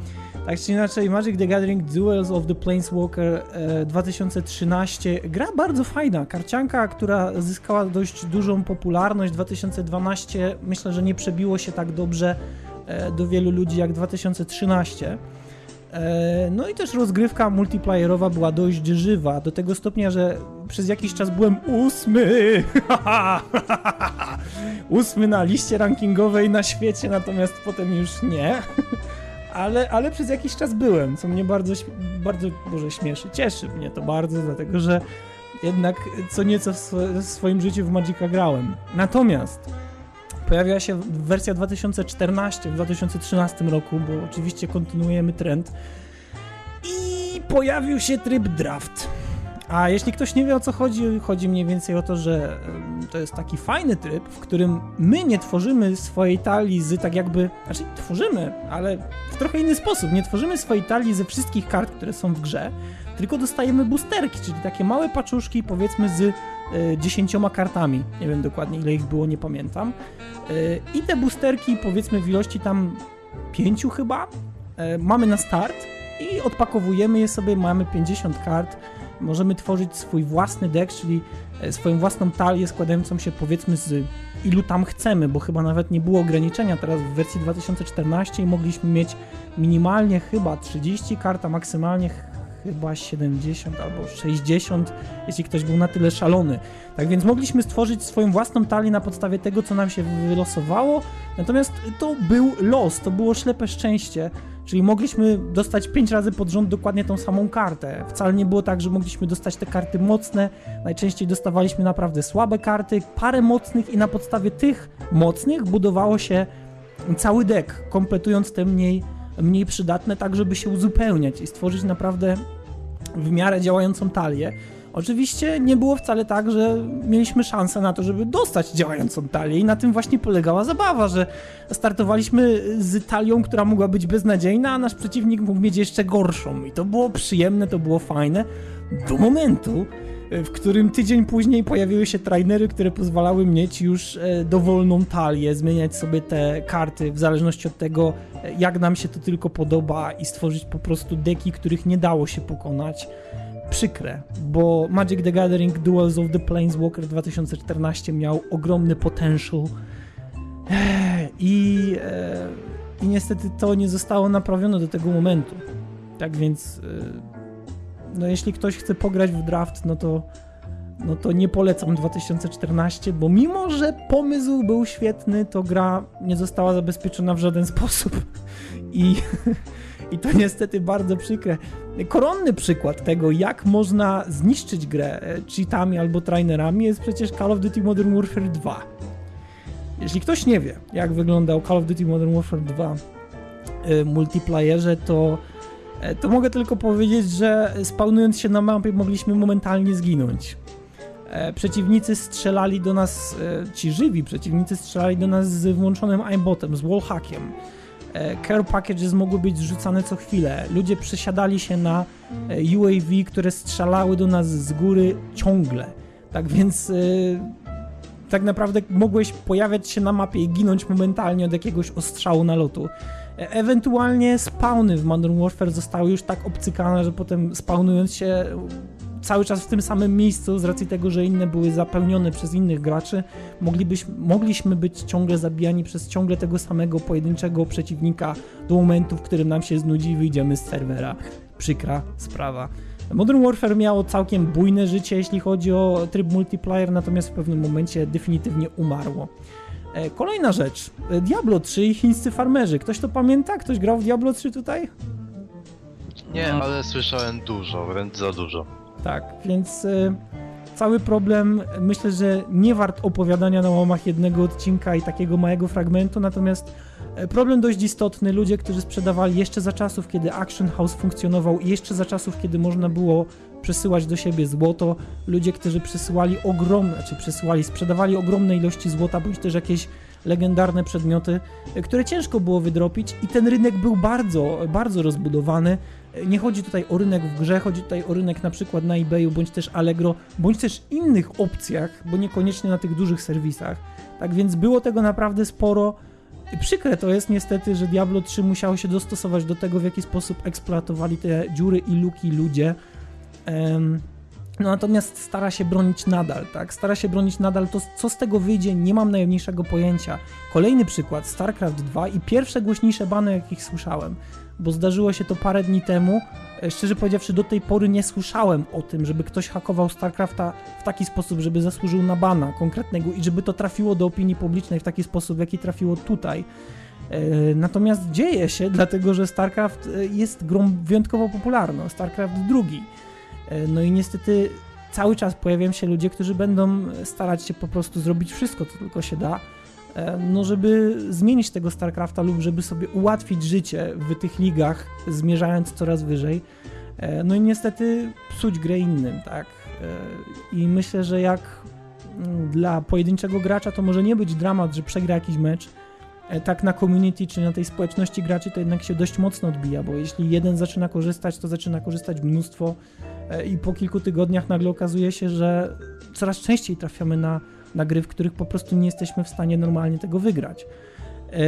Tak czy inaczej, Magic the Gathering Duels of the Planeswalker e, 2013. Gra bardzo fajna, karcianka, która zyskała dość dużą popularność. 2012 myślę, że nie przebiło się tak dobrze E, do wielu ludzi jak 2013. E, no i też rozgrywka multiplayerowa była dość żywa, do tego stopnia, że przez jakiś czas byłem ósmy! *laughs* ósmy na liście rankingowej na świecie, natomiast potem już nie. *laughs* ale, ale przez jakiś czas byłem, co mnie bardzo, bardzo może śmieszy. Cieszy mnie to bardzo, dlatego że jednak co nieco w swoim życiu w Magica grałem. Natomiast Pojawiła się wersja 2014 w 2013 roku, bo oczywiście kontynuujemy trend. I pojawił się tryb draft. A jeśli ktoś nie wie o co chodzi, chodzi mniej więcej o to, że to jest taki fajny tryb, w którym my nie tworzymy swojej talii z tak jakby, znaczy tworzymy, ale w trochę inny sposób. Nie tworzymy swojej talii ze wszystkich kart, które są w grze, tylko dostajemy boosterki, czyli takie małe paczuszki, powiedzmy z y, dziesięcioma kartami. Nie wiem dokładnie ile ich było, nie pamiętam. Y, I te boosterki, powiedzmy w ilości tam pięciu chyba, y, mamy na start i odpakowujemy je sobie, mamy 50 kart. Możemy tworzyć swój własny deck, czyli swoją własną talię składającą się powiedzmy z ilu tam chcemy, bo chyba nawet nie było ograniczenia. Teraz w wersji 2014 i mogliśmy mieć minimalnie chyba 30 kart, a maksymalnie chyba 70 albo 60, jeśli ktoś był na tyle szalony. Tak więc mogliśmy stworzyć swoją własną talię na podstawie tego, co nam się wylosowało, natomiast to był los, to było ślepe szczęście, czyli mogliśmy dostać 5 razy pod rząd dokładnie tą samą kartę. Wcale nie było tak, że mogliśmy dostać te karty mocne, najczęściej dostawaliśmy naprawdę słabe karty, parę mocnych i na podstawie tych mocnych budowało się cały deck, kompletując te mniej mniej przydatne, tak żeby się uzupełniać i stworzyć naprawdę w miarę działającą talię. Oczywiście nie było wcale tak, że mieliśmy szansę na to, żeby dostać działającą talię i na tym właśnie polegała zabawa, że startowaliśmy z talią, która mogła być beznadziejna, a nasz przeciwnik mógł mieć jeszcze gorszą i to było przyjemne, to było fajne do momentu, w którym tydzień później pojawiły się trainery, które pozwalały mieć już e, dowolną talię, zmieniać sobie te karty w zależności od tego, e, jak nam się to tylko podoba i stworzyć po prostu deki, których nie dało się pokonać. Przykre, bo Magic the Gathering Duels of the Planeswalker 2014 miał ogromny potential i, i niestety to nie zostało naprawione do tego momentu. Tak więc no jeśli ktoś chce pograć w draft, no to, no to nie polecam 2014, bo mimo, że pomysł był świetny, to gra nie została zabezpieczona w żaden *laughs* sposób. I, i to niestety bardzo przykre. Koronny przykład tego, jak można zniszczyć grę e, cheatami albo trainerami jest przecież Call of Duty Modern Warfare 2. Jeśli ktoś nie wie, jak wyglądał Call of Duty Modern Warfare 2 w e, multiplayerze, to E, to mogę tylko powiedzieć, że spawnując się na mapie mogliśmy momentalnie zginąć. Przeciwnicy strzelali do nas, ci żywi przeciwnicy strzelali do nas z włączonym aimbotem, z wallhackiem. Care packages mogły być zrzucane co chwilę. Ludzie przesiadali się na UAV, które strzelały do nas z góry ciągle. Tak więc tak naprawdę mogłeś pojawiać się na mapie i ginąć momentalnie od jakiegoś ostrzału nalotu. E ewentualnie spawny w Modern Warfare zostały już tak obcykane, że potem spawnując się cały czas w tym samym miejscu, z racji tego, że inne były zapełnione przez innych graczy, moglibyśmy, mogliśmy być ciągle zabijani przez ciągle tego samego pojedynczego przeciwnika do momentu, w którym nam się znudzi i wyjdziemy z serwera. Przykra sprawa. Modern Warfare miało całkiem bujne życie, jeśli chodzi o tryb multiplayer, natomiast w pewnym momencie definitywnie umarło. E, kolejna rzecz. E, Diablo 3 i chińscy farmerzy. Ktoś to pamięta? Ktoś grał w Diablo 3 tutaj? Nie, ale słyszałem dużo, wręcz za dużo. Tak, więc y, cały problem myślę, że nie wart opowiadania na łamach jednego odcinka i takiego małego fragmentu, natomiast problem dość istotny. Ludzie, którzy sprzedawali jeszcze za czasów, kiedy Action House funkcjonował jeszcze za czasów, kiedy można było przesyłać do siebie złoto, ludzie, którzy przesyłali ogromne, czy przesyłali, sprzedawali ogromne ilości złota, bądź też jakieś legendarne przedmioty, które ciężko było wydropić i ten rynek był bardzo, bardzo rozbudowany. Nie chodzi tutaj o rynek w grze, chodzi tutaj o rynek na przykład na eBayu, bądź też Allegro, bądź też innych opcjach, bo niekoniecznie na tych dużych serwisach. Tak więc było tego naprawdę sporo. Przykre to jest niestety, że Diablo 3 musiało się dostosować do tego, w jaki sposób eksploatowali te dziury i luki ludzie. No natomiast stara się bronić nadal, tak? Stara się bronić nadal, to co z tego wyjdzie, nie mam najmniejszego pojęcia. Kolejny przykład, StarCraft 2 i pierwsze głośniejsze bany, jakich słyszałem, bo zdarzyło się to parę dni temu. E, szczerze powiedziawszy, do tej pory nie słyszałem o tym, żeby ktoś hakował StarCrafta w taki sposób, żeby zasłużył na bana konkretnego i żeby to trafiło do opinii publicznej w taki sposób, w jaki trafiło tutaj. E, natomiast dzieje się, *laughs* dlatego że StarCraft e, jest grą wyjątkowo popularną. StarCraft E, no i niestety cały czas pojawiają się ludzie, którzy będą starać się po prostu zrobić wszystko, co tylko się da, no żeby zmienić tego StarCrafta lub żeby sobie ułatwić życie w tych ligach, zmierzając coraz wyżej. E, no i niestety psuć grę innym, tak. I myślę, że jak mm, dla pojedynczego gracza to może nie być dramat, że przegra jakiś mecz, E, tak na community czy na tej społeczności graczy to jednak się dość mocno odbija, bo jeśli jeden zaczyna korzystać, to zaczyna korzystać mnóstwo e, i po kilku tygodniach nagle okazuje się, że coraz częściej trafiamy na, na gry, w których po prostu nie jesteśmy w stanie normalnie tego wygrać. E,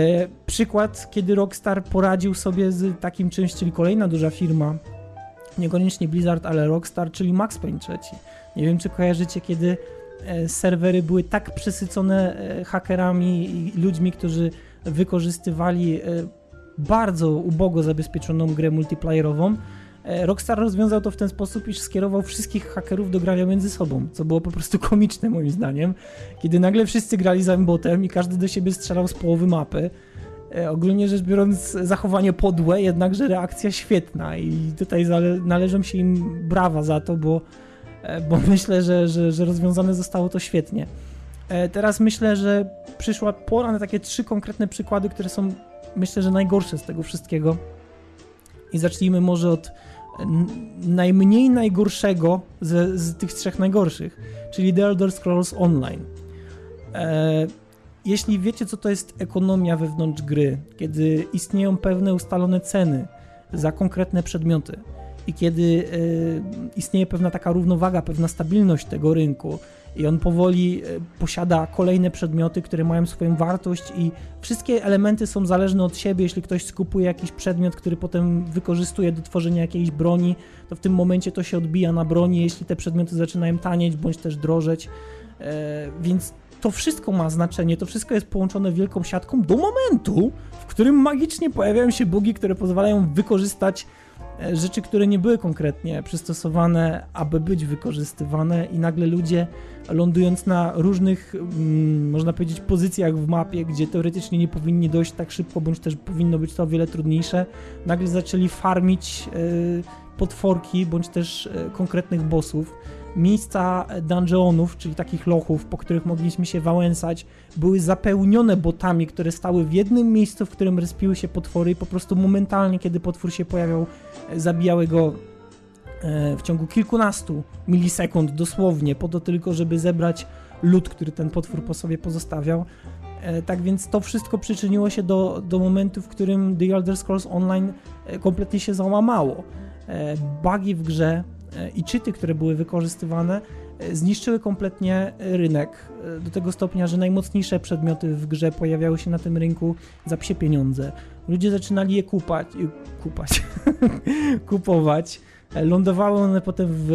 przykład, kiedy Rockstar poradził sobie z takim czymś, czyli kolejna duża firma, niekoniecznie Blizzard, ale Rockstar, czyli Max Payne 3. Nie wiem, czy kojarzycie, kiedy serwery były tak przesycone hakerami i ludźmi, którzy wykorzystywali e, bardzo ubogo zabezpieczoną grę multiplayerową. E, Rockstar rozwiązał to w ten sposób, iż skierował wszystkich hakerów do grania między sobą, co było po prostu *laughs* komiczne moim zdaniem, kiedy nagle wszyscy grali za botem i każdy do siebie strzelał z połowy mapy. E, ogólnie rzecz biorąc, zachowanie podłe, jednakże reakcja świetna i tutaj należą się im brawa za to, bo, bo *laughs* myślę, że, że, że rozwiązane zostało to świetnie. E, teraz myślę, że przyszła pora na takie trzy konkretne przykłady, które są myślę, że najgorsze z tego wszystkiego. I zacznijmy może od najmniej najgorszego z, z tych trzech najgorszych, czyli The Elder Scrolls Online. E, jeśli wiecie, co to jest ekonomia wewnątrz gry, kiedy istnieją pewne ustalone ceny za konkretne przedmioty i kiedy istnieje pewna taka równowaga, pewna stabilność tego rynku, i on powoli e, posiada kolejne przedmioty, które mają swoją wartość i wszystkie elementy są zależne od siebie. Jeśli ktoś skupuje jakiś przedmiot, który potem wykorzystuje do tworzenia jakiejś broni, to w tym momencie to się odbija na broni, jeśli te przedmioty zaczynają tanieć bądź też drożeć. E, więc to wszystko ma znaczenie, to wszystko jest połączone wielką siatką do momentu, w którym magicznie pojawiają się bugi, które pozwalają wykorzystać rzeczy, które nie były konkretnie przystosowane, aby być wykorzystywane i nagle ludzie lądując na różnych, mm, można powiedzieć, pozycjach w mapie, gdzie teoretycznie nie powinni dojść tak szybko, bądź też powinno być to o wiele trudniejsze, nagle zaczęli farmić e, potworki, bądź też e, konkretnych bossów. Miejsca dungeonów, czyli takich lochów, po których mogliśmy się wałęsać, były zapełnione botami, które stały w jednym miejscu, w którym respiły się potwory i po prostu momentalnie, kiedy potwór się pojawiał, e, zabijały go E, w ciągu kilkunastu milisekund dosłownie, po to tylko, żeby zebrać lód, który ten potwór po sobie pozostawiał. E, tak więc to wszystko przyczyniło się do, do momentu, w którym The Elder Scrolls Online kompletnie się załamało. Bugi w grze i czyty, które były wykorzystywane, zniszczyły kompletnie rynek do tego stopnia, że najmocniejsze przedmioty w grze pojawiały się na tym rynku za psie pieniądze. Ludzie zaczynali je kupać, kupać, *laughs* kupować E, lądowały one potem w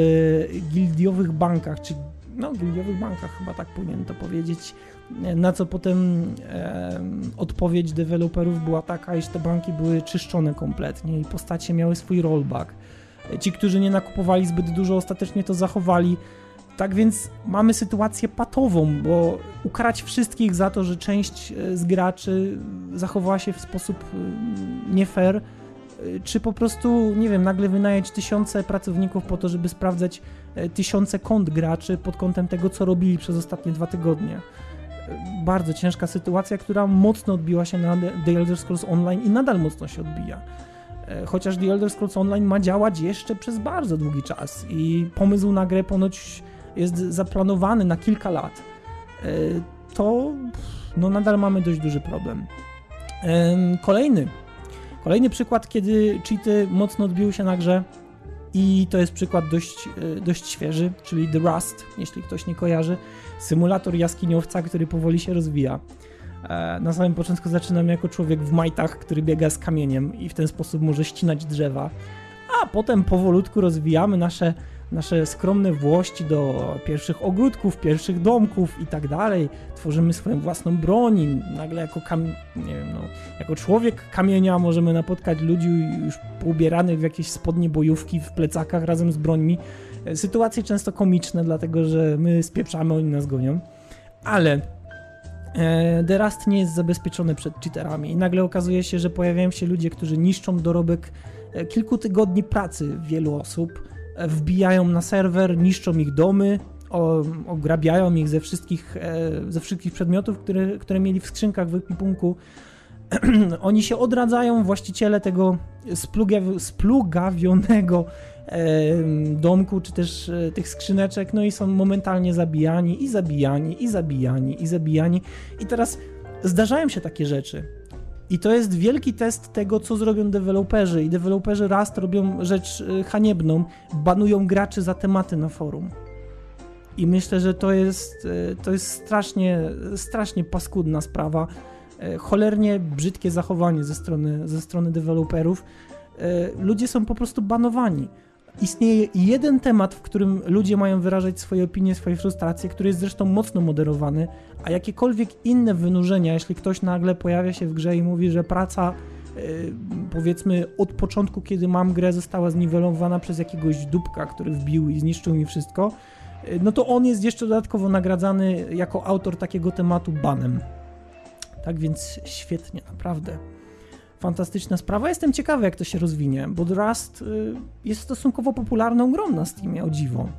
gildiowych bankach, czy no, gildiowych bankach, chyba tak powinien to powiedzieć. E, na co potem e, odpowiedź deweloperów była taka, iż te banki były czyszczone kompletnie i postacie miały swój rollback. E, ci, którzy nie nakupowali zbyt dużo, ostatecznie to zachowali. Tak więc mamy sytuację patową, bo ukarać wszystkich za to, że część z graczy zachowała się w sposób nie fair, czy po prostu, nie wiem, nagle wynająć tysiące pracowników po to, żeby sprawdzać e, tysiące kont graczy pod kątem tego, co robili przez ostatnie dwa tygodnie. E, bardzo ciężka sytuacja, która mocno odbiła się na The Elder Scrolls Online i nadal mocno się odbija. E, chociaż The Elder Scrolls Online ma działać jeszcze przez bardzo długi czas i pomysł na grę ponoć jest zaplanowany na kilka lat, to no nadal mamy dość duży problem. Kolejny Kolejny przykład, kiedy cheaty mocno odbiły się na grze i to jest przykład dość, e, dość świeży, czyli The Rust, jeśli ktoś nie kojarzy. Symulator jaskiniowca, który powoli się rozwija. E, na samym początku zaczynamy jako człowiek w majtach, który biega z kamieniem i w ten sposób może ścinać drzewa, a potem powolutku rozwijamy nasze nasze skromne włości do pierwszych ogródków, pierwszych domków i tak dalej. Tworzymy swoją własną broń nagle jako, kam... nie wiem, no, jako człowiek kamienia możemy napotkać ludzi już poubieranych w jakieś spodnie bojówki w plecakach razem z brońmi. Sytuacje często komiczne, dlatego że my spieprzamy, oni nas gonią. Ale e, The Rust nie jest zabezpieczony przed cheaterami i nagle okazuje się, że pojawiają się ludzie, którzy niszczą dorobek e, kilku tygodni pracy wielu osób, wbijają na serwer, niszczą ich domy, ograbiają ich ze wszystkich, e, ze wszystkich przedmiotów, które, które mieli w skrzynkach w ekwipunku. *clears throat* Oni się odradzają, właściciele tego splugawionego domku, czy też e, tych skrzyneczek, no i są momentalnie zabijani, i zabijani, i zabijani, i zabijani. I teraz zdarzają się takie rzeczy i to jest wielki test tego, co zrobią deweloperzy. I deweloperzy Rust robią rzecz y, haniebną, banują graczy za tematy na forum. I myślę, że to jest, y, to jest strasznie, strasznie paskudna sprawa. Cholernie brzydkie zachowanie ze strony, ze strony deweloperów. Ludzie są po prostu banowani istnieje jeden temat, w którym ludzie mają wyrażać swoje opinie, swoje frustracje, który jest zresztą mocno moderowany, a jakiekolwiek inne wynurzenia, jeśli ktoś nagle pojawia się w grze i mówi, że praca yy, powiedzmy od początku, kiedy mam grę, została zniwelowana przez jakiegoś dupka, który wbił i zniszczył mi wszystko, yy, no to on jest jeszcze dodatkowo nagradzany jako autor takiego tematu banem. Tak więc świetnie, naprawdę fantastyczna sprawa. Jestem ciekawy, jak to się rozwinie, bo Rust y, jest stosunkowo popularną grą na Steamie, o dziwo.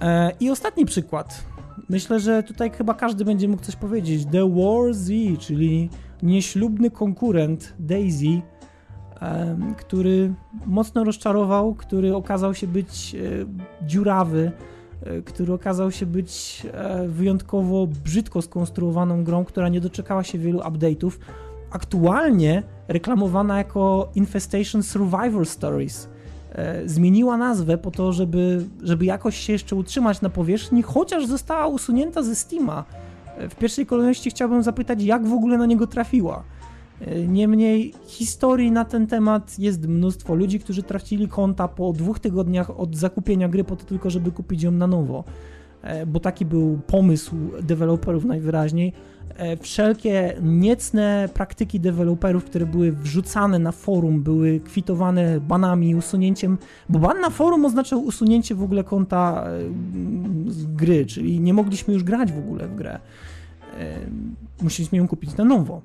E, I ostatni przykład. Myślę, że tutaj chyba każdy będzie mógł coś powiedzieć. The War Z, czyli nieślubny konkurent Daisy, który mocno rozczarował, który okazał się być e, dziurawy, e, który okazał się być wyjątkowo brzydko skonstruowaną grą, która nie doczekała się wielu update'ów aktualnie reklamowana jako Infestation Survivor Stories. e, zmieniła nazwę po to, żeby, żeby jakoś się jeszcze utrzymać na powierzchni, chociaż została usunięta ze Steama. E, w pierwszej kolejności chciałbym zapytać, jak w ogóle na niego trafiła. Niemniej historii na ten temat jest mnóstwo. Ludzi, którzy tracili konta po dwóch tygodniach od zakupienia gry po to tylko, żeby kupić ją na nowo. Bo taki był pomysł deweloperów najwyraźniej. E, wszelkie niecne praktyki deweloperów, które były wrzucane na forum, były kwitowane banami, usunięciem, bo ban na forum oznaczał usunięcie w ogóle konta e, z gry, czyli nie mogliśmy już grać w ogóle w grę. E, musieliśmy ją kupić na nowo,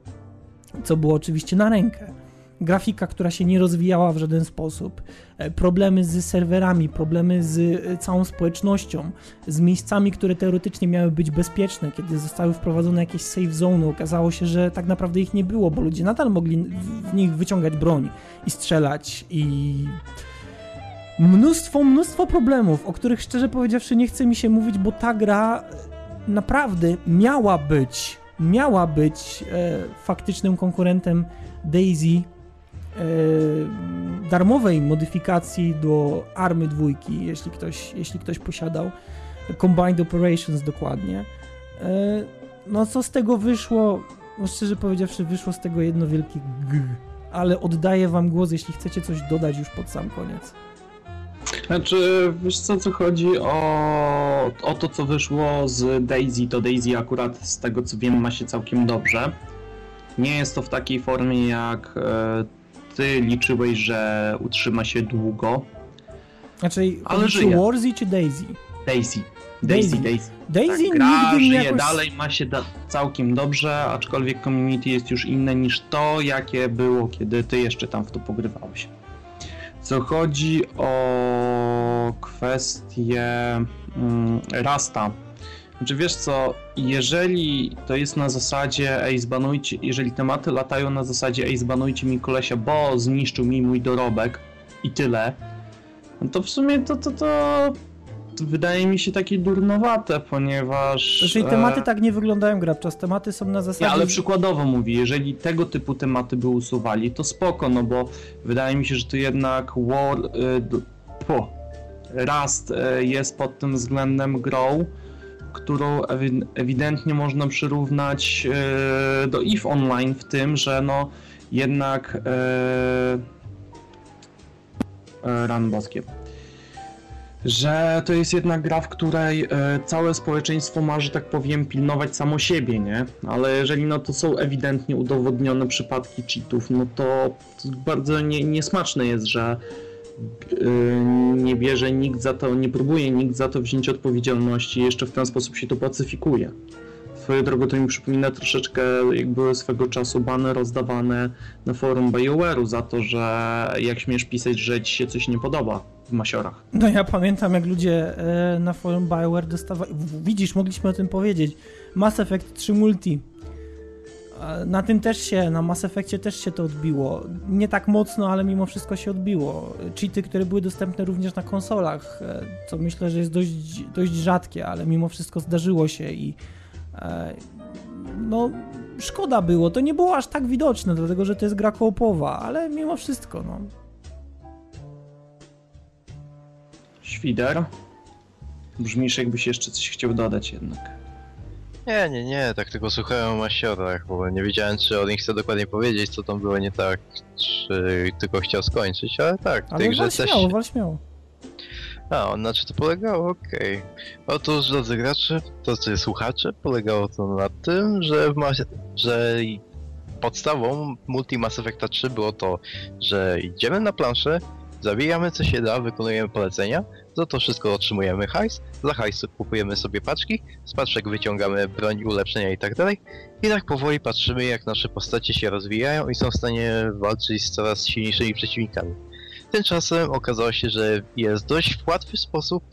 co było oczywiście na rękę grafika, która się nie rozwijała w żaden sposób, e, problemy z serwerami, problemy z e, całą społecznością, z miejscami, które teoretycznie miały być bezpieczne, kiedy zostały wprowadzone jakieś safe zone, okazało się, że tak naprawdę ich nie było, bo ludzie nadal mogli w nich wyciągać broń i strzelać i mnóstwo, mnóstwo problemów, o których szczerze powiedziawszy nie chce mi się mówić, bo ta gra naprawdę miała być, miała być e, faktycznym konkurentem Daisy darmowej modyfikacji do Army dwójki, jeśli ktoś, jeśli ktoś posiadał. Combined Operations dokładnie. E, no co z tego wyszło? No szczerze powiedziawszy, wyszło z tego jedno wielkie g. Ale oddaję wam głos, jeśli chcecie coś dodać już pod sam koniec. Znaczy, wiesz co, co chodzi o, o to, co wyszło z Daisy, to Daisy akurat z tego co wiem ma się całkiem dobrze. Nie jest to w takiej formie jak e, ty liczyłeś, że utrzyma się długo. Znaczy, ale żyje. Warzy czy Daisy? Daisy. Daisy, Daisy. Daisy tak, gra nigdy żyje jakoś... dalej, ma się da całkiem dobrze, aczkolwiek community jest już inne niż to, jakie było, kiedy ty jeszcze tam w to pogrywałeś. Co chodzi o kwestię mm, Rasta, znaczy wiesz co, jeżeli to jest na zasadzie ej zbanujcie, jeżeli tematy latają na zasadzie ej zbanujcie mi kolesia, bo zniszczył mi mój dorobek i tyle, no to w sumie to, to, to, wydaje mi się takie durnowate, ponieważ... Jeżeli tematy e... tak nie wyglądają grabczas, tematy są na zasadzie... Nie, ale przykładowo mówię, jeżeli tego typu tematy by usuwali, to spoko, no bo wydaje mi się, że to jednak War... Y, po, Rust y, jest pod tym względem grą, którą ewidentnie można przyrównać e, do EVE Online w tym, że no jednak e, e, ran boskie że to jest jednak gra, w której całe społeczeństwo ma, że tak powiem, pilnować samo siebie, nie? Ale jeżeli no to są ewidentnie udowodnione przypadki cheatów, no to, to bardzo nie, niesmaczne jest, że nie bierze nikt za to, nie próbuje nikt za to wziąć odpowiedzialności, jeszcze w ten sposób się to pacyfikuje. Swoją drogą to mi przypomina troszeczkę, jak były swego czasu bany rozdawane na forum BioWare'u za to, że jak śmiesz pisać, że ci się coś nie podoba w masiorach. No ja pamiętam, jak ludzie e, na forum BioWare dostawali... Widzisz, mogliśmy o tym powiedzieć. Mass Effect 3 Multi na tym też się, na Mass Effectie też się to odbiło. Nie tak mocno, ale mimo wszystko się odbiło. Cheaty, które były dostępne również na konsolach, e, co myślę, że jest dość, dość rzadkie, ale mimo wszystko zdarzyło się i e, no szkoda było. To nie było aż tak widoczne, dlatego że to jest gra koopowa, ale mimo wszystko, no. Świder. Brzmisz jakbyś jeszcze coś chciał dodać jednak. Nie, nie, nie, tak tylko słuchałem o masiorach, bo nie wiedziałem, czy on chce dokładnie powiedzieć, co tam było nie tak, czy tylko chciał skończyć, ale tak, w tej grze też... śmiało, wal śmiało. A, na czym to polegało? Okej. Otóż, drodzy gracze, drodzy słuchacze, polegało to na tym, że, w że podstawą Multi Mass Effecta 3 było to, że idziemy na planszę, zabijamy co się da, wykonujemy polecenia, za to wszystko otrzymujemy hajs, za hajs kupujemy sobie paczki, z paczek wyciągamy broń, ulepszenia i tak. I tak powoli patrzymy jak nasze postacie się rozwijają i są w stanie walczyć z coraz silniejszymi przeciwnikami. Tymczasem okazało się, że jest dość łatwy sposób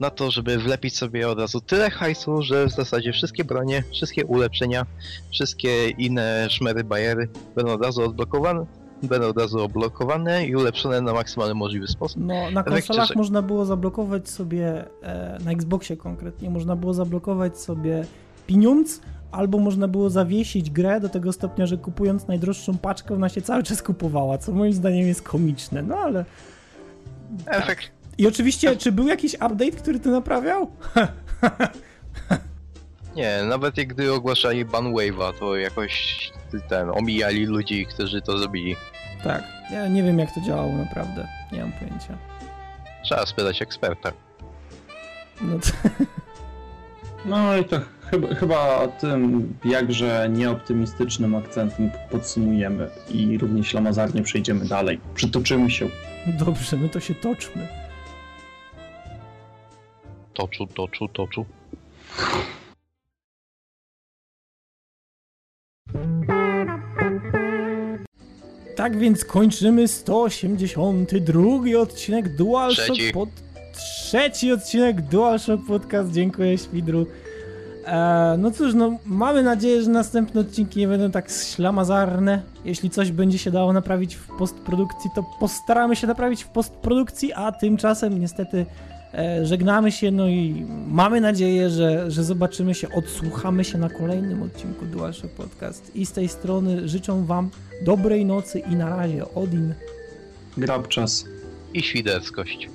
na to, żeby wlepić sobie od razu tyle hajsu, że w zasadzie wszystkie bronie, wszystkie ulepszenia, wszystkie inne szmery, bajery będą od razu odblokowane będą od razu oblokowane i ulepszone na maksymalny możliwy sposób. No, na konsolach można było zablokować sobie, e, na Xboxie konkretnie, można było zablokować sobie pieniądz, albo można było zawiesić grę do tego stopnia, że kupując najdroższą paczkę, ona się cały czas kupowała, co moim zdaniem jest komiczne, no ale Efekt. I oczywiście, czy był jakiś update, który to naprawiał? *laughs* Nie, nawet jak gdy ogłaszali ban wave'a, to jakoś ten, omijali ludzi, którzy to zrobili. tak. Ja nie wiem, jak to działało naprawdę. Nie mam pojęcia. Trzeba spytać eksperta. No to... No i to chyba, chyba tym jakże nieoptymistycznym akcentem podsumujemy i równie ślamazarnie przejdziemy dalej. Przytoczymy się. Dobrze, no to się toczmy. Toczu, toczu, toczu. Tak więc kończymy 182 odcinek DualShock Trzeci. pod... Trzeci odcinek DualShock Podcast. Dziękuję, Świdru. E, no cóż, no mamy nadzieję, że następne odcinki nie będą tak ślamazarne. Jeśli coś będzie się dało naprawić w postprodukcji, to postaramy się naprawić w postprodukcji, a tymczasem niestety żegnamy się, no i mamy nadzieję, że, że zobaczymy się, odsłuchamy się na kolejnym odcinku DualShock Podcast. I z tej strony życzę wam dobrej nocy i na razie. Odin. Grab czas. I świderskość.